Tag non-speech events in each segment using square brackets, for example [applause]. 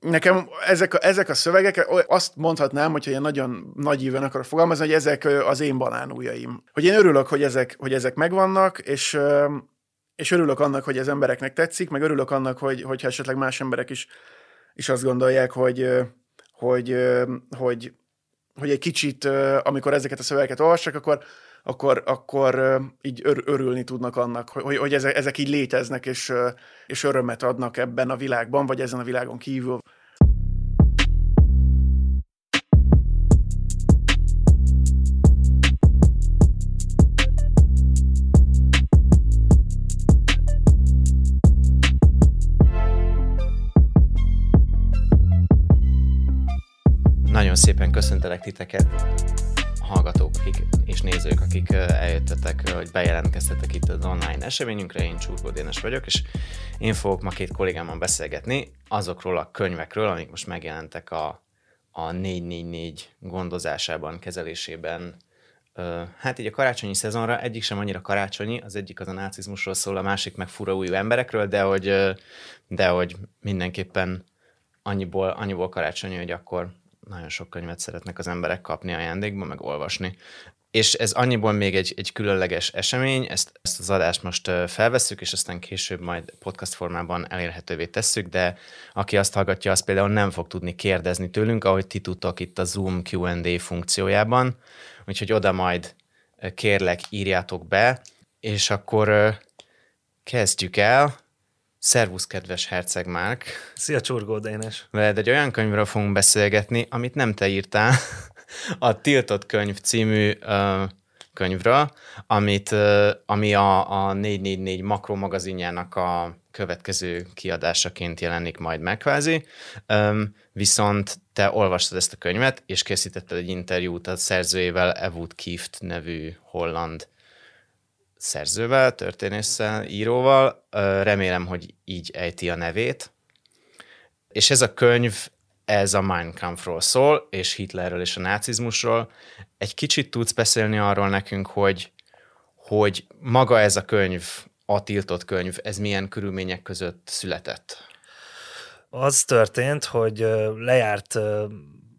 nekem ezek a, ezek a szövegek, azt mondhatnám, hogyha ilyen nagyon nagy íven akarok fogalmazni, hogy ezek az én banánújaim. Hogy én örülök, hogy ezek, hogy ezek megvannak, és, és örülök annak, hogy ez embereknek tetszik, meg örülök annak, hogy, hogyha esetleg más emberek is, is azt gondolják, hogy, hogy, hogy, hogy egy kicsit, amikor ezeket a szövegeket olvassak, akkor, akkor, akkor így ör, örülni tudnak annak, hogy, hogy ezek, ezek így léteznek, és, és örömet adnak ebben a világban, vagy ezen a világon kívül. Nagyon szépen köszöntelek titeket, hallgatók és nézők, akik eljöttetek, hogy bejelentkeztetek itt az online eseményünkre. Én Csurgó Dénes vagyok, és én fogok ma két kollégámmal beszélgetni azokról a könyvekről, amik most megjelentek a, a 444 gondozásában, kezelésében, hát így a karácsonyi szezonra egyik sem annyira karácsonyi, az egyik az a nácizmusról szól, a másik meg fura új emberekről, de hogy, de hogy mindenképpen annyiból, annyiból karácsonyi, hogy akkor nagyon sok könyvet szeretnek az emberek kapni ajándékba, meg olvasni. És ez annyiból még egy, egy különleges esemény, ezt, ezt az adást most felvesszük, és aztán később majd podcast formában elérhetővé tesszük, de aki azt hallgatja, az például nem fog tudni kérdezni tőlünk, ahogy ti tudtok itt a Zoom Q&A funkciójában, úgyhogy oda majd kérlek írjátok be, és akkor kezdjük el. Szervusz, kedves Herceg Márk! Szia, Csurgó Dénes! Veled egy olyan könyvről fogunk beszélgetni, amit nem te írtál, [laughs] a Tiltott könyv című uh, könyvről, amit, uh, ami a, a 444 makro magazinjának a következő kiadásaként jelenik majd meg kvázi. Um, viszont te olvastad ezt a könyvet, és készítetted egy interjút a szerzőjével, Ewood Kieft nevű holland szerzővel, történésszel, íróval. Remélem, hogy így ejti a nevét. És ez a könyv, ez a Mein Kampfról szól, és Hitlerről és a nácizmusról. Egy kicsit tudsz beszélni arról nekünk, hogy, hogy maga ez a könyv, a tiltott könyv, ez milyen körülmények között született? Az történt, hogy lejárt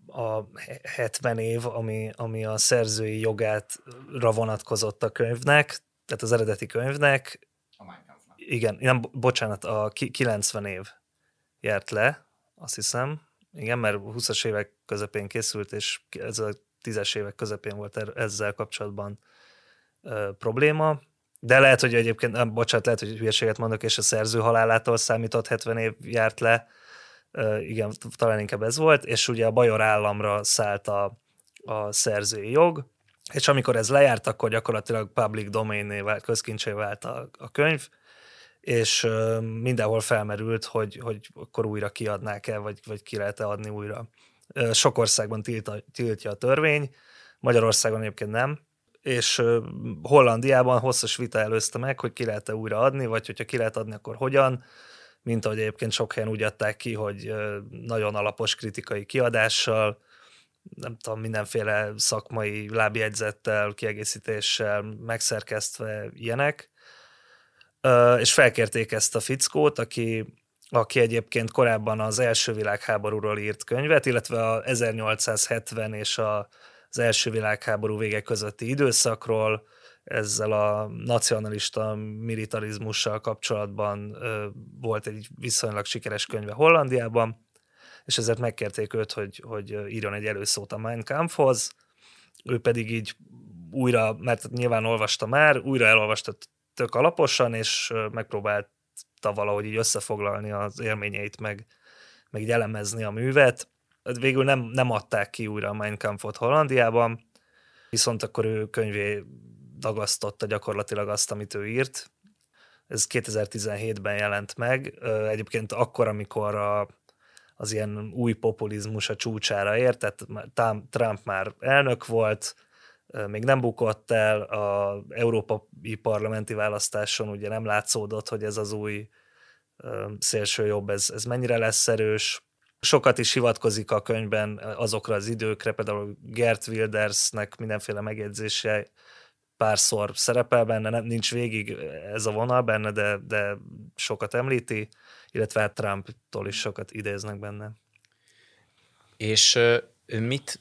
a 70 év, ami, ami a szerzői jogátra vonatkozott a könyvnek, tehát az eredeti könyvnek, igen, nem, bocsánat, a 90 év járt le, azt hiszem, igen, mert 20-as évek közepén készült, és ez a 10-es évek közepén volt er, ezzel kapcsolatban ö, probléma, de lehet, hogy egyébként, nem, bocsánat, lehet, hogy hülyeséget mondok, és a szerző halálától számított 70 év járt le, ö, igen, talán inkább ez volt, és ugye a Bajor államra szállt a, a szerzői jog, és amikor ez lejárt, akkor gyakorlatilag public domain vált, közkincsé vált a, a könyv, és mindenhol felmerült, hogy, hogy akkor újra kiadnák el, vagy, vagy ki lehet-e adni újra. Sok országban tilt, tiltja a törvény, Magyarországon egyébként nem, és Hollandiában hosszas vita előzte meg, hogy ki lehet-e újra adni, vagy hogyha ki lehet adni, akkor hogyan, mint ahogy egyébként sok helyen úgy adták ki, hogy nagyon alapos kritikai kiadással, nem tudom, mindenféle szakmai lábjegyzettel, kiegészítéssel megszerkesztve ilyenek, és felkérték ezt a fickót, aki, aki egyébként korábban az első világháborúról írt könyvet, illetve a 1870 és a, az első világháború vége közötti időszakról, ezzel a nacionalista militarizmussal kapcsolatban volt egy viszonylag sikeres könyve Hollandiában, és ezért megkérték őt, hogy, hogy írjon egy előszót a Mein Kampfhoz, ő pedig így újra, mert nyilván olvasta már, újra elolvasta tök alaposan, és megpróbálta valahogy így összefoglalni az élményeit, meg, meg így elemezni a művet. Végül nem, nem adták ki újra a Mein Kampfot Hollandiában, viszont akkor ő könyvé dagasztotta gyakorlatilag azt, amit ő írt. Ez 2017-ben jelent meg. Egyébként akkor, amikor a az ilyen új populizmus a csúcsára ért, tehát Trump már elnök volt, még nem bukott el, a európai parlamenti választáson ugye nem látszódott, hogy ez az új szélső jobb, ez, ez mennyire lesz erős. Sokat is hivatkozik a könyvben azokra az időkre, például Gert Wildersnek mindenféle megjegyzése párszor szerepel benne, nem, nincs végig ez a vonal benne, de, de sokat említi illetve hát Trumptól is sokat idéznek benne. És mit,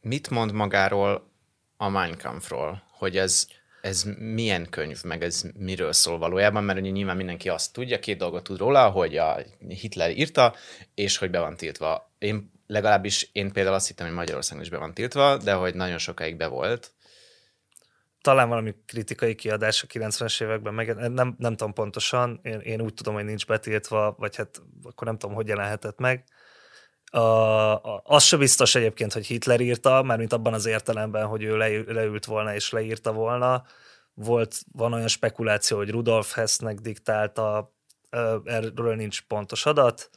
mit mond magáról a Mein Kampfról? Hogy ez, ez milyen könyv, meg ez miről szól valójában, mert ugye nyilván mindenki azt tudja, két dolgot tud róla, hogy a Hitler írta, és hogy be van tiltva. Én legalábbis én például azt hittem, hogy Magyarországon is be van tiltva, de hogy nagyon sokáig be volt. Talán valami kritikai kiadás a 90-es években, meg nem, nem tudom pontosan, én, én úgy tudom, hogy nincs betiltva, vagy hát akkor nem tudom, hogy jelenhetett meg. A, a, az se biztos egyébként, hogy Hitler írta, mert mint abban az értelemben, hogy ő le, leült volna és leírta volna. Volt, van olyan spekuláció, hogy Rudolf Hessnek diktálta, erről nincs pontos adat.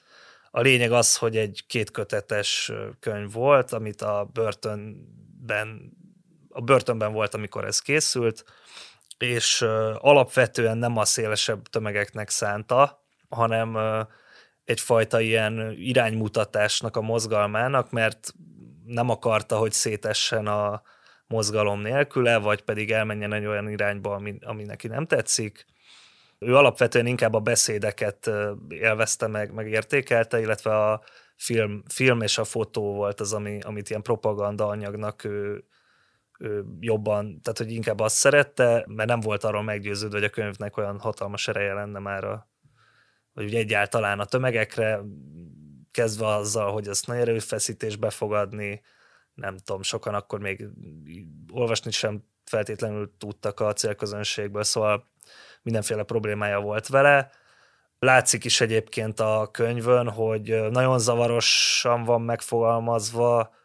A lényeg az, hogy egy kétkötetes könyv volt, amit a börtönben, a börtönben volt, amikor ez készült, és alapvetően nem a szélesebb tömegeknek szánta, hanem egyfajta ilyen iránymutatásnak a mozgalmának, mert nem akarta, hogy szétessen a mozgalom nélküle, vagy pedig elmenjen egy olyan irányba, ami, ami neki nem tetszik. Ő alapvetően inkább a beszédeket élvezte meg, meg értékelte, illetve a film, film és a fotó volt az, ami, amit ilyen propaganda anyagnak ő, jobban, tehát hogy inkább azt szerette, mert nem volt arról meggyőződve, hogy a könyvnek olyan hatalmas ereje lenne már a, vagy úgy egyáltalán a tömegekre, kezdve azzal, hogy ezt nagy erőfeszítés befogadni, nem tudom, sokan akkor még olvasni sem feltétlenül tudtak a célközönségből, szóval mindenféle problémája volt vele. Látszik is egyébként a könyvön, hogy nagyon zavarosan van megfogalmazva,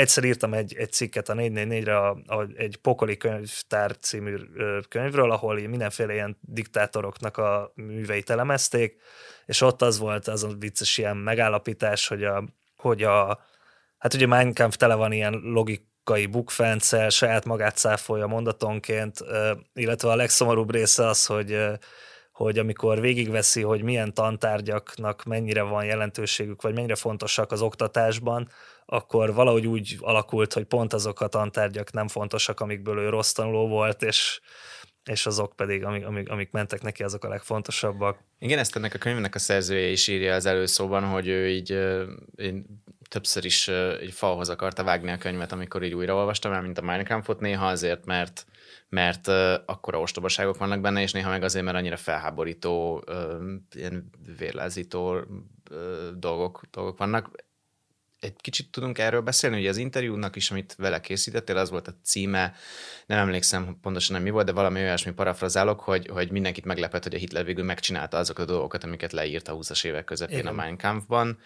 egyszer írtam egy, egy cikket a 444-re, a, a, egy Pokoli könyvtár című könyvről, ahol mindenféle ilyen diktátoroknak a műveit elemezték, és ott az volt az a vicces ilyen megállapítás, hogy a, hogy a hát ugye Mein Kampf tele van ilyen logikai bukfencel, saját magát száfolja mondatonként, illetve a legszomorúbb része az, hogy hogy amikor végigveszi, hogy milyen tantárgyaknak mennyire van jelentőségük, vagy mennyire fontosak az oktatásban, akkor valahogy úgy alakult, hogy pont azok a tantárgyak nem fontosak, amikből ő rossz tanuló volt, és, és azok pedig, amik, amik, amik mentek neki, azok a legfontosabbak. Igen, ezt ennek a könyvnek a szerzője is írja az előszóban, hogy ő így én többször is így falhoz akarta vágni a könyvet, amikor így újraolvastam el, mint a Minecraftot néha azért, mert mert uh, akkora ostobaságok vannak benne, és néha meg azért, mert annyira felháborító, ilyen vérlázító uh, dolgok, dolgok vannak egy kicsit tudunk erről beszélni, hogy az interjúnak is, amit vele készítettél, az volt a címe, nem emlékszem pontosan nem mi volt, de valami olyasmi parafrazálok, hogy, hogy mindenkit meglepett, hogy a Hitler végül megcsinálta azokat a dolgokat, amiket leírt a 20-as évek közepén Igen. a Mein Kampfban.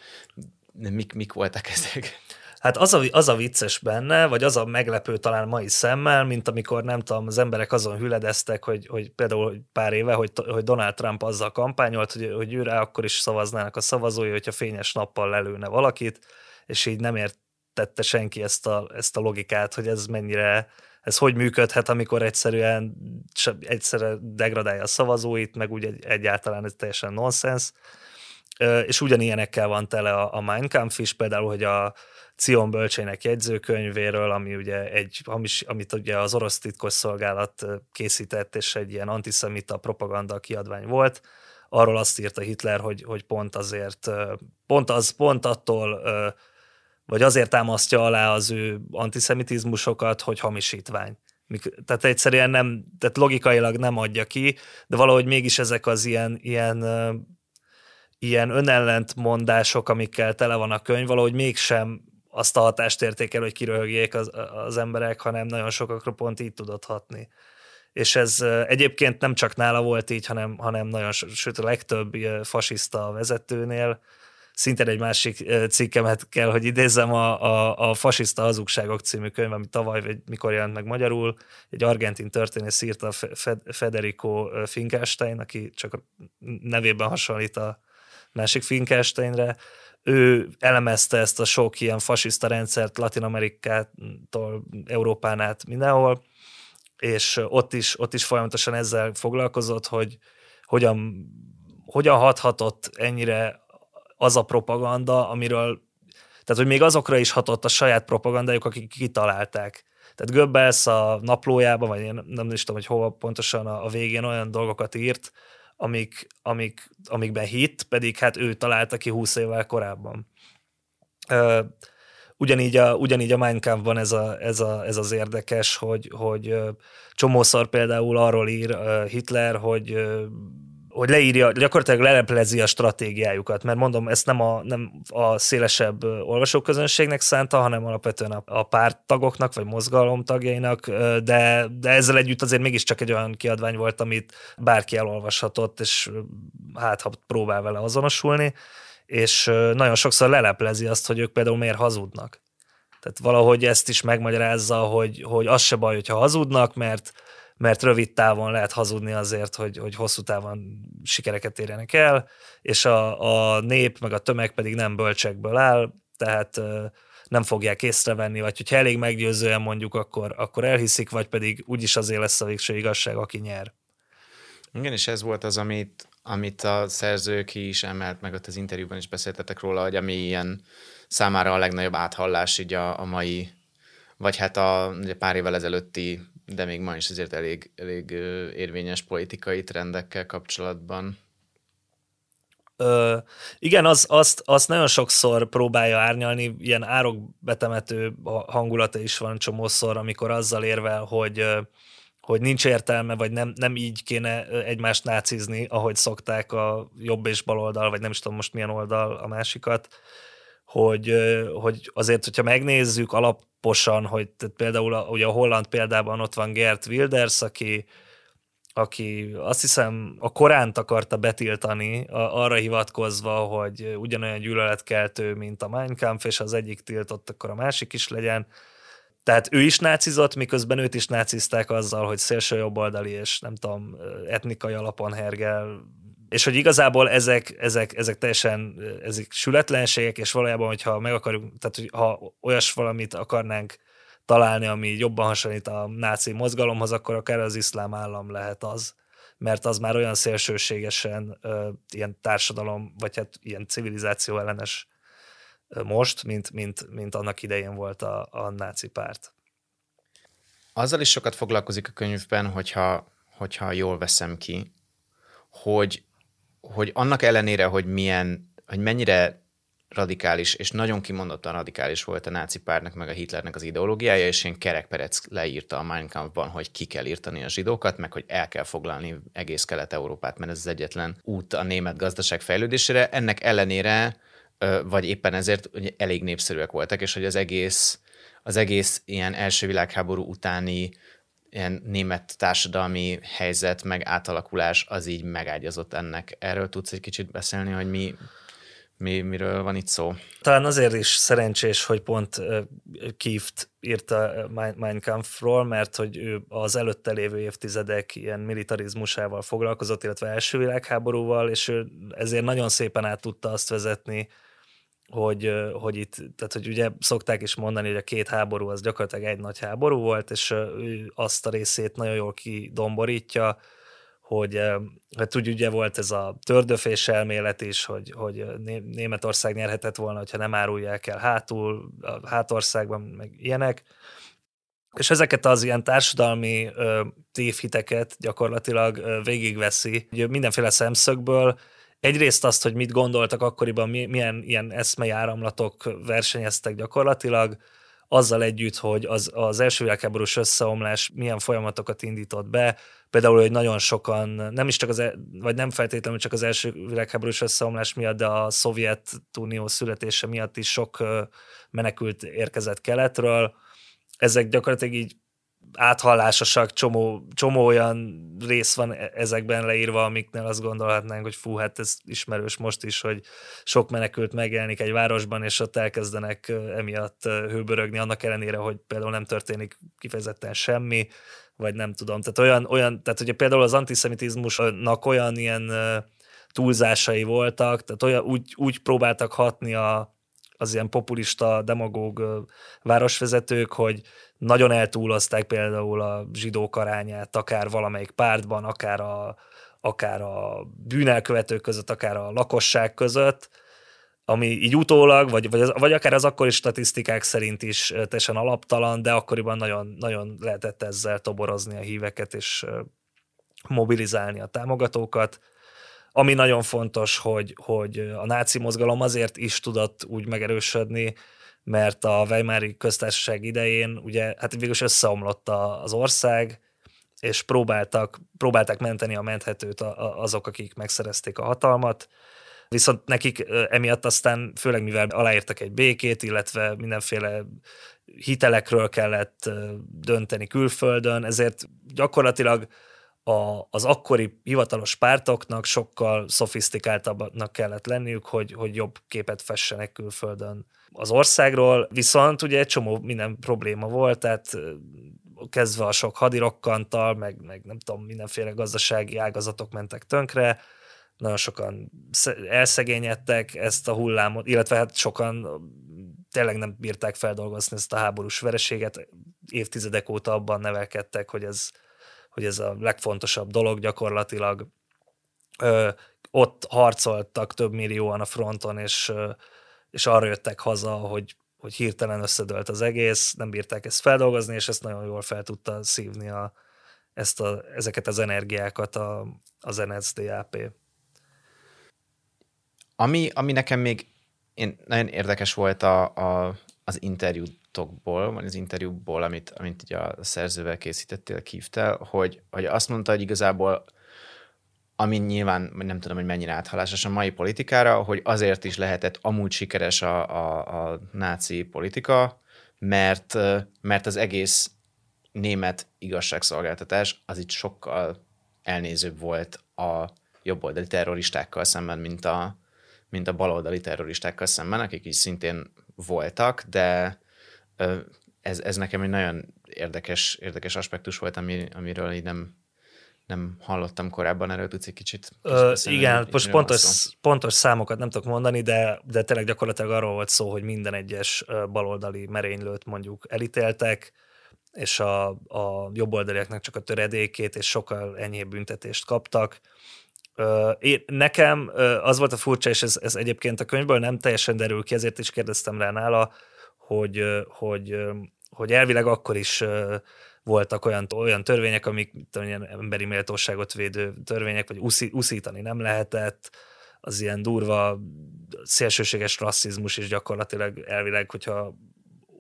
Mik, mik voltak ezek? Hát az a, az a vicces benne, vagy az a meglepő talán mai szemmel, mint amikor nem tudom, az emberek azon hüledeztek, hogy, hogy például pár éve, hogy, hogy Donald Trump azzal kampányolt, hogy, hogy őre akkor is szavaznának a szavazói, hogyha fényes nappal lelőne valakit, és így nem értette senki ezt a, ezt a logikát, hogy ez mennyire, ez hogy működhet, amikor egyszerűen egyszerre degradálja a szavazóit, meg úgy egy, egyáltalán ez teljesen nonsens. És ugyanilyenekkel van tele a, a Mein Kampf is, például, hogy a Cion bölcsének jegyzőkönyvéről, ami ugye egy, hamis, amit ugye az orosz titkosszolgálat készített, és egy ilyen antiszemita propaganda kiadvány volt, arról azt írta Hitler, hogy, hogy pont azért, pont, az, pont attól vagy azért támasztja alá az ő antiszemitizmusokat, hogy hamisítvány. Tehát egyszerűen nem, tehát logikailag nem adja ki, de valahogy mégis ezek az ilyen, ilyen, ilyen önellentmondások, amikkel tele van a könyv, valahogy mégsem azt a hatást értékel, hogy kiröhögjék az, az emberek, hanem nagyon sokakra pont így tudott hatni. És ez egyébként nem csak nála volt így, hanem, hanem nagyon, sőt a legtöbb fasiszta vezetőnél, szintén egy másik cikkemet kell, hogy idézzem, a, a, a Fasiszta hazugságok című könyv, ami tavaly, vagy mikor jelent meg magyarul, egy argentin történész írta Federico Finkelstein, aki csak a nevében hasonlít a másik Finkelsteinre, ő elemezte ezt a sok ilyen fasiszta rendszert Latin Amerikától, Európán át mindenhol, és ott is, ott is folyamatosan ezzel foglalkozott, hogy hogyan, hogyan hathatott ennyire az a propaganda, amiről, tehát hogy még azokra is hatott a saját propagandájuk, akik kitalálták. Tehát Goebbels a naplójában, vagy én nem is tudom, hogy hova pontosan a, végén olyan dolgokat írt, amik, amik, amikben hit, pedig hát ő találta ki 20 évvel korábban. Ugyanígy a, ugyanígy a Mein Kampfban ez, a, ez, a, ez az érdekes, hogy, hogy csomószor például arról ír Hitler, hogy hogy leírja, gyakorlatilag leleplezi a stratégiájukat, mert mondom, ezt nem a, nem a szélesebb olvasóközönségnek szánta, hanem alapvetően a, a párttagoknak, vagy mozgalom tagjainak, de, de ezzel együtt azért mégiscsak egy olyan kiadvány volt, amit bárki elolvashatott, és hát ha próbál vele azonosulni, és nagyon sokszor leleplezi azt, hogy ők például miért hazudnak. Tehát valahogy ezt is megmagyarázza, hogy, hogy az se baj, hogyha hazudnak, mert mert rövid távon lehet hazudni azért, hogy, hogy hosszú távon sikereket érjenek el, és a, a nép meg a tömeg pedig nem bölcsekből áll, tehát nem fogják észrevenni, vagy hogyha elég meggyőzően mondjuk, akkor, akkor elhiszik, vagy pedig úgyis azért lesz a végső igazság, aki nyer. Igen, és ez volt az, amit, amit a szerző ki is emelt, meg ott az interjúban is beszéltetek róla, hogy ami ilyen számára a legnagyobb áthallás így a, a mai, vagy hát a ugye pár évvel ezelőtti de még ma is azért elég, elég érvényes politikai trendekkel kapcsolatban. Ö, igen, az, azt, azt nagyon sokszor próbálja árnyalni, ilyen árok betemető hangulata is van csomószor, amikor azzal érvel, hogy hogy nincs értelme, vagy nem, nem így kéne egymást nácizni, ahogy szokták a jobb és bal oldal, vagy nem is tudom most milyen oldal a másikat, hogy, hogy azért, hogyha megnézzük alaposan, hogy tehát például a, ugye a holland példában ott van Gert Wilders, aki, aki azt hiszem a Koránt akarta betiltani, arra hivatkozva, hogy ugyanolyan gyűlöletkeltő, mint a Mein Kampf, és az egyik tiltott, akkor a másik is legyen. Tehát ő is nácizott, miközben őt is nácizták azzal, hogy szélső jobboldali és nem tudom, etnikai alapon hergel és hogy igazából ezek, ezek, ezek teljesen ezek sületlenségek, és valójában, hogyha meg akarjuk, tehát hogy ha olyas valamit akarnánk találni, ami jobban hasonlít a náci mozgalomhoz, akkor akár az iszlám állam lehet az, mert az már olyan szélsőségesen ö, ilyen társadalom, vagy hát ilyen civilizáció ellenes ö, most, mint, mint, mint annak idején volt a, a náci párt. Azzal is sokat foglalkozik a könyvben, hogyha, hogyha jól veszem ki, hogy hogy annak ellenére, hogy milyen, hogy mennyire radikális, és nagyon kimondottan radikális volt a náci párnak, meg a Hitlernek az ideológiája, és ilyen kerekperec leírta a Mein Kampfban, hogy ki kell írtani a zsidókat, meg hogy el kell foglalni egész Kelet-Európát, mert ez az egyetlen út a német gazdaság fejlődésére. Ennek ellenére, vagy éppen ezért hogy elég népszerűek voltak, és hogy az egész, az egész ilyen első világháború utáni ilyen német társadalmi helyzet, meg átalakulás az így megágyazott ennek. Erről tudsz egy kicsit beszélni, hogy mi, mi, miről van itt szó? Talán azért is szerencsés, hogy pont Kieft írta Mein Kampfról, mert hogy ő az előtte lévő évtizedek ilyen militarizmusával foglalkozott, illetve első világháborúval, és ő ezért nagyon szépen át tudta azt vezetni, hogy, hogy itt, tehát hogy ugye szokták is mondani, hogy a két háború az gyakorlatilag egy nagy háború volt, és ő azt a részét nagyon jól kidomborítja, hogy hát úgy ugye volt ez a tördöfés elmélet is, hogy, hogy Németország nyerhetett volna, hogyha nem árulják el hátul, a hátországban, meg ilyenek. És ezeket az ilyen társadalmi tévhiteket gyakorlatilag végigveszi, hogy mindenféle szemszögből, egyrészt azt, hogy mit gondoltak akkoriban, milyen ilyen eszmejáramlatok versenyeztek gyakorlatilag, azzal együtt, hogy az, az első világháborús összeomlás milyen folyamatokat indított be, például, hogy nagyon sokan, nem is csak az, e, vagy nem feltétlenül csak az első világháborús összeomlás miatt, de a Szovjetunió születése miatt is sok menekült érkezett keletről. Ezek gyakorlatilag így áthallásosak, csomó, csomó olyan rész van e- ezekben leírva, amiknél azt gondolhatnánk, hogy fú, hát ez ismerős most is, hogy sok menekült megjelenik egy városban, és ott elkezdenek emiatt hőbörögni, annak ellenére, hogy például nem történik kifejezetten semmi, vagy nem tudom. Tehát olyan, olyan tehát ugye például az antiszemitizmusnak olyan ilyen túlzásai voltak, tehát olyan, úgy, úgy próbáltak hatni a, az ilyen populista, demagóg városvezetők, hogy nagyon eltúlozták például a zsidók arányát, akár valamelyik pártban, akár a, akár a bűnelkövetők között, akár a lakosság között, ami így utólag, vagy, vagy, vagy akár az akkori statisztikák szerint is teljesen alaptalan, de akkoriban nagyon, nagyon lehetett ezzel toborozni a híveket és mobilizálni a támogatókat. Ami nagyon fontos, hogy, hogy a náci mozgalom azért is tudott úgy megerősödni, mert a Weimári köztársaság idején ugye hát végül összeomlott az ország, és próbáltak, próbálták menteni a menthetőt azok, akik megszerezték a hatalmat, viszont nekik emiatt aztán, főleg mivel aláírtak egy békét, illetve mindenféle hitelekről kellett dönteni külföldön, ezért gyakorlatilag a, az akkori hivatalos pártoknak sokkal szofisztikáltabbnak kellett lenniük, hogy, hogy jobb képet fessenek külföldön az országról, viszont ugye egy csomó minden probléma volt, tehát kezdve a sok hadirokkantal, meg, meg nem tudom, mindenféle gazdasági ágazatok mentek tönkre, nagyon sokan elszegényedtek ezt a hullámot, illetve hát sokan tényleg nem bírták feldolgozni ezt a háborús vereséget, évtizedek óta abban nevelkedtek, hogy ez, hogy ez a legfontosabb dolog gyakorlatilag. Ö, ott harcoltak több millióan a fronton, és, és arra jöttek haza, hogy, hogy hirtelen összedőlt az egész, nem bírták ezt feldolgozni, és ezt nagyon jól fel tudta szívni a, ezt a, ezeket az energiákat a, az NSDAP. Ami, ami nekem még én, nagyon érdekes volt a, a, az interjútokból, vagy az interjúból, amit, amit ugye a szerzővel készítettél, kívtel, hogy, hogy azt mondta, hogy igazából ami nyilván nem tudom, hogy mennyire áthalásos a mai politikára, hogy azért is lehetett amúgy sikeres a, a, a náci politika, mert, mert az egész német igazságszolgáltatás az itt sokkal elnézőbb volt a jobboldali terroristákkal szemben, mint a, mint a baloldali terroristákkal szemben, akik is szintén voltak, de ez, ez nekem egy nagyon érdekes, érdekes aspektus volt, ami, amiről így nem, nem hallottam korábban, erről tudsz egy kicsit, Ö, Igen, most pontos, pontos számokat nem tudok mondani, de, de tényleg gyakorlatilag arról volt szó, hogy minden egyes baloldali merénylőt mondjuk elítéltek, és a, a jobboldaliaknak csak a töredékét, és sokkal enyhébb büntetést kaptak. Én, nekem az volt a furcsa, és ez, ez egyébként a könyvből nem teljesen derül ki, ezért is kérdeztem rá nála, hogy, hogy, hogy elvileg akkor is voltak olyan, olyan törvények, amik tudom, ilyen emberi méltóságot védő törvények, vagy uszi, uszítani nem lehetett, az ilyen durva, szélsőséges rasszizmus is gyakorlatilag elvileg, hogyha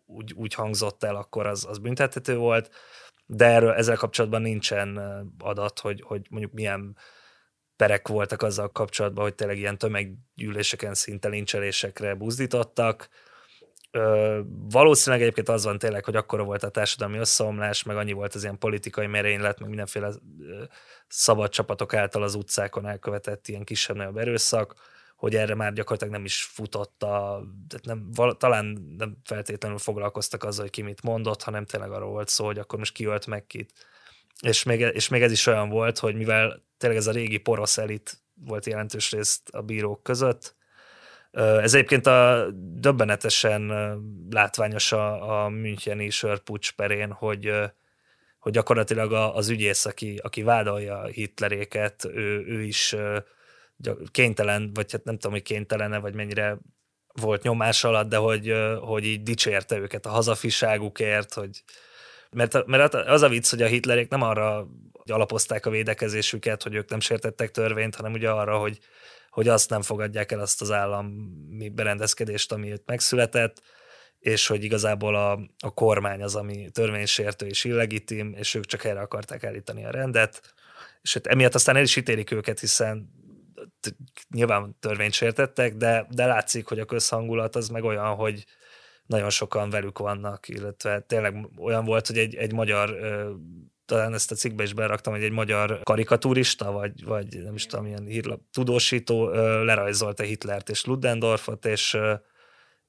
úgy, úgy hangzott el, akkor az, az büntethető volt, de erről ezzel kapcsolatban nincsen adat, hogy, hogy mondjuk milyen perek voltak azzal kapcsolatban, hogy tényleg ilyen tömeggyűléseken szinte lincselésekre buzdítottak. Ö, valószínűleg egyébként az van tényleg, hogy akkora volt a társadalmi összeomlás, meg annyi volt az ilyen politikai merénylet, meg mindenféle ö, szabad csapatok által az utcákon elkövetett ilyen kisebb-nagyobb erőszak, hogy erre már gyakorlatilag nem is futott a, tehát nem, val, talán nem feltétlenül foglalkoztak azzal, hogy ki mit mondott, hanem tényleg arról volt szó, hogy akkor most kiölt meg kit. És még, és még ez is olyan volt, hogy mivel tényleg ez a régi porosz elit volt jelentős részt a bírók között. Ez egyébként a döbbenetesen látványos a, a Müncheni sörpucs perén, hogy, hogy gyakorlatilag az ügyész, aki, aki vádolja Hitleréket, ő, ő is kénytelen, vagy hát nem tudom, hogy kénytelene, vagy mennyire volt nyomás alatt, de hogy, hogy így dicsérte őket a hazafiságukért, hogy mert, mert az a vicc, hogy a Hitlerék nem arra alapozták a védekezésüket, hogy ők nem sértettek törvényt, hanem ugye arra, hogy, hogy azt nem fogadják el azt az állami berendezkedést, ami itt megszületett, és hogy igazából a, a kormány az, ami törvénysértő és illegitim, és ők csak erre akarták állítani a rendet, és hát emiatt aztán el is ítélik őket, hiszen nyilván törvényt sértettek, de, de látszik, hogy a közhangulat az meg olyan, hogy nagyon sokan velük vannak, illetve tényleg olyan volt, hogy egy, egy magyar talán ezt a cikkbe is beraktam, hogy egy magyar karikaturista, vagy, vagy nem is tudom, ilyen hírlap, tudósító lerajzolta Hitlert és Ludendorffot, és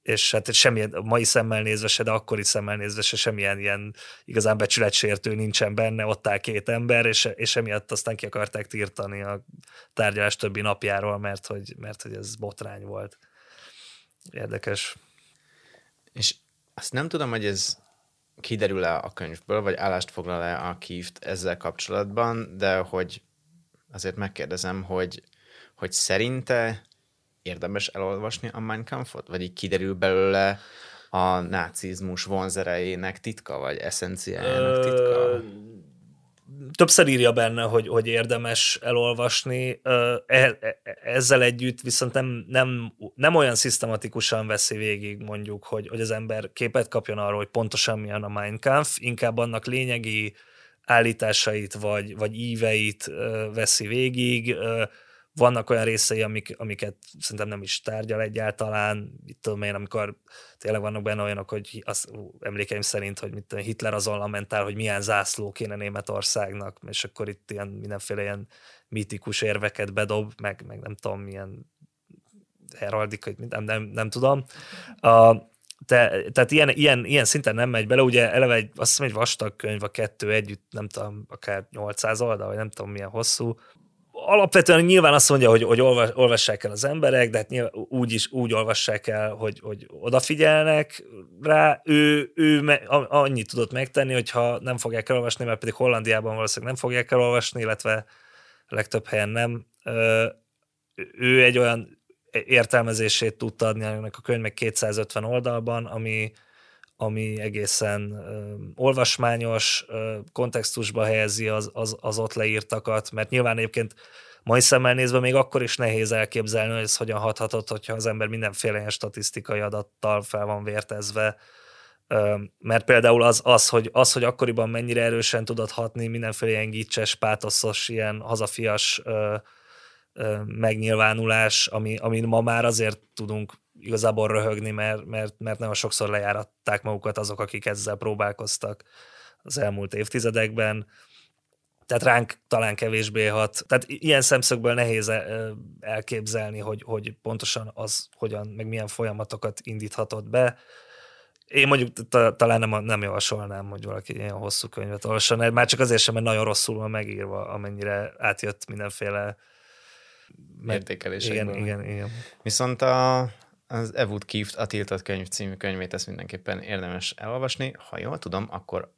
és hát semmilyen, mai szemmel nézve se, de akkori szemmel nézve se semmilyen ilyen igazán becsületsértő nincsen benne, ott áll két ember, és, és emiatt aztán ki akarták tiltani a tárgyalás többi napjáról, mert hogy, mert hogy ez botrány volt. Érdekes. És azt nem tudom, hogy ez kiderül-e a könyvből, vagy állást foglal-e a Kieft ezzel kapcsolatban, de hogy azért megkérdezem, hogy, hogy szerinte érdemes elolvasni a Mein Kampfot? Vagy így kiderül belőle a nácizmus vonzerejének titka, vagy eszenciájának titka? Többször írja benne, hogy, hogy érdemes elolvasni, e, e, ezzel együtt viszont nem, nem, nem olyan szisztematikusan veszi végig mondjuk, hogy, hogy az ember képet kapjon arról, hogy pontosan milyen a Mein Kampf, inkább annak lényegi állításait vagy, vagy íveit veszi végig, vannak olyan részei, amik, amiket szerintem nem is tárgyal egyáltalán, mit tudom én, amikor tényleg vannak benne olyanok, hogy az, emlékeim szerint, hogy mit Hitler azon lamentál, hogy milyen zászló kéne Németországnak, és akkor itt ilyen mindenféle ilyen mítikus érveket bedob, meg, meg nem tudom, milyen heraldikai, nem, nem, nem tudom. A, te, tehát ilyen, ilyen, ilyen szinten nem megy bele, ugye eleve egy, azt hiszem egy vastag könyv, a kettő együtt, nem tudom, akár 800 oldal, vagy nem tudom milyen hosszú, alapvetően nyilván azt mondja, hogy, hogy olvas, olvassák el az emberek, de hát nyilván úgy is úgy olvassák el, hogy, hogy odafigyelnek rá. Ő, ő me, annyit tudott megtenni, hogyha nem fogják elolvasni, mert pedig Hollandiában valószínűleg nem fogják elolvasni, illetve legtöbb helyen nem. Ő egy olyan értelmezését tudta adni ennek a könyvnek 250 oldalban, ami, ami egészen uh, olvasmányos, uh, kontextusba helyezi az, az, az ott leírtakat, mert nyilván egyébként mai szemmel nézve még akkor is nehéz elképzelni, hogy ez hogyan hathatott, hogyha az ember mindenféle ilyen statisztikai adattal fel van vértezve, uh, mert például az, az, hogy, az, hogy akkoriban mennyire erősen tudott hatni mindenféle ilyen gicses, pátoszos, ilyen hazafias uh, megnyilvánulás, ami, amin ma már azért tudunk igazából röhögni, mert, mert, mert nagyon sokszor lejáratták magukat azok, akik ezzel próbálkoztak az elmúlt évtizedekben. Tehát ránk talán kevésbé hat. Tehát ilyen szemszögből nehéz elképzelni, hogy, hogy pontosan az hogyan, meg milyen folyamatokat indíthatott be. Én mondjuk talán nem, nem javasolnám, hogy valaki ilyen hosszú könyvet olvasson, már csak azért sem, mert nagyon rosszul van megírva, amennyire átjött mindenféle értékelésekből. Igen, igen, igen. Viszont a, az Ewood Kieft, a Tiltott Könyv című könyvét ezt mindenképpen érdemes elolvasni. Ha jól tudom, akkor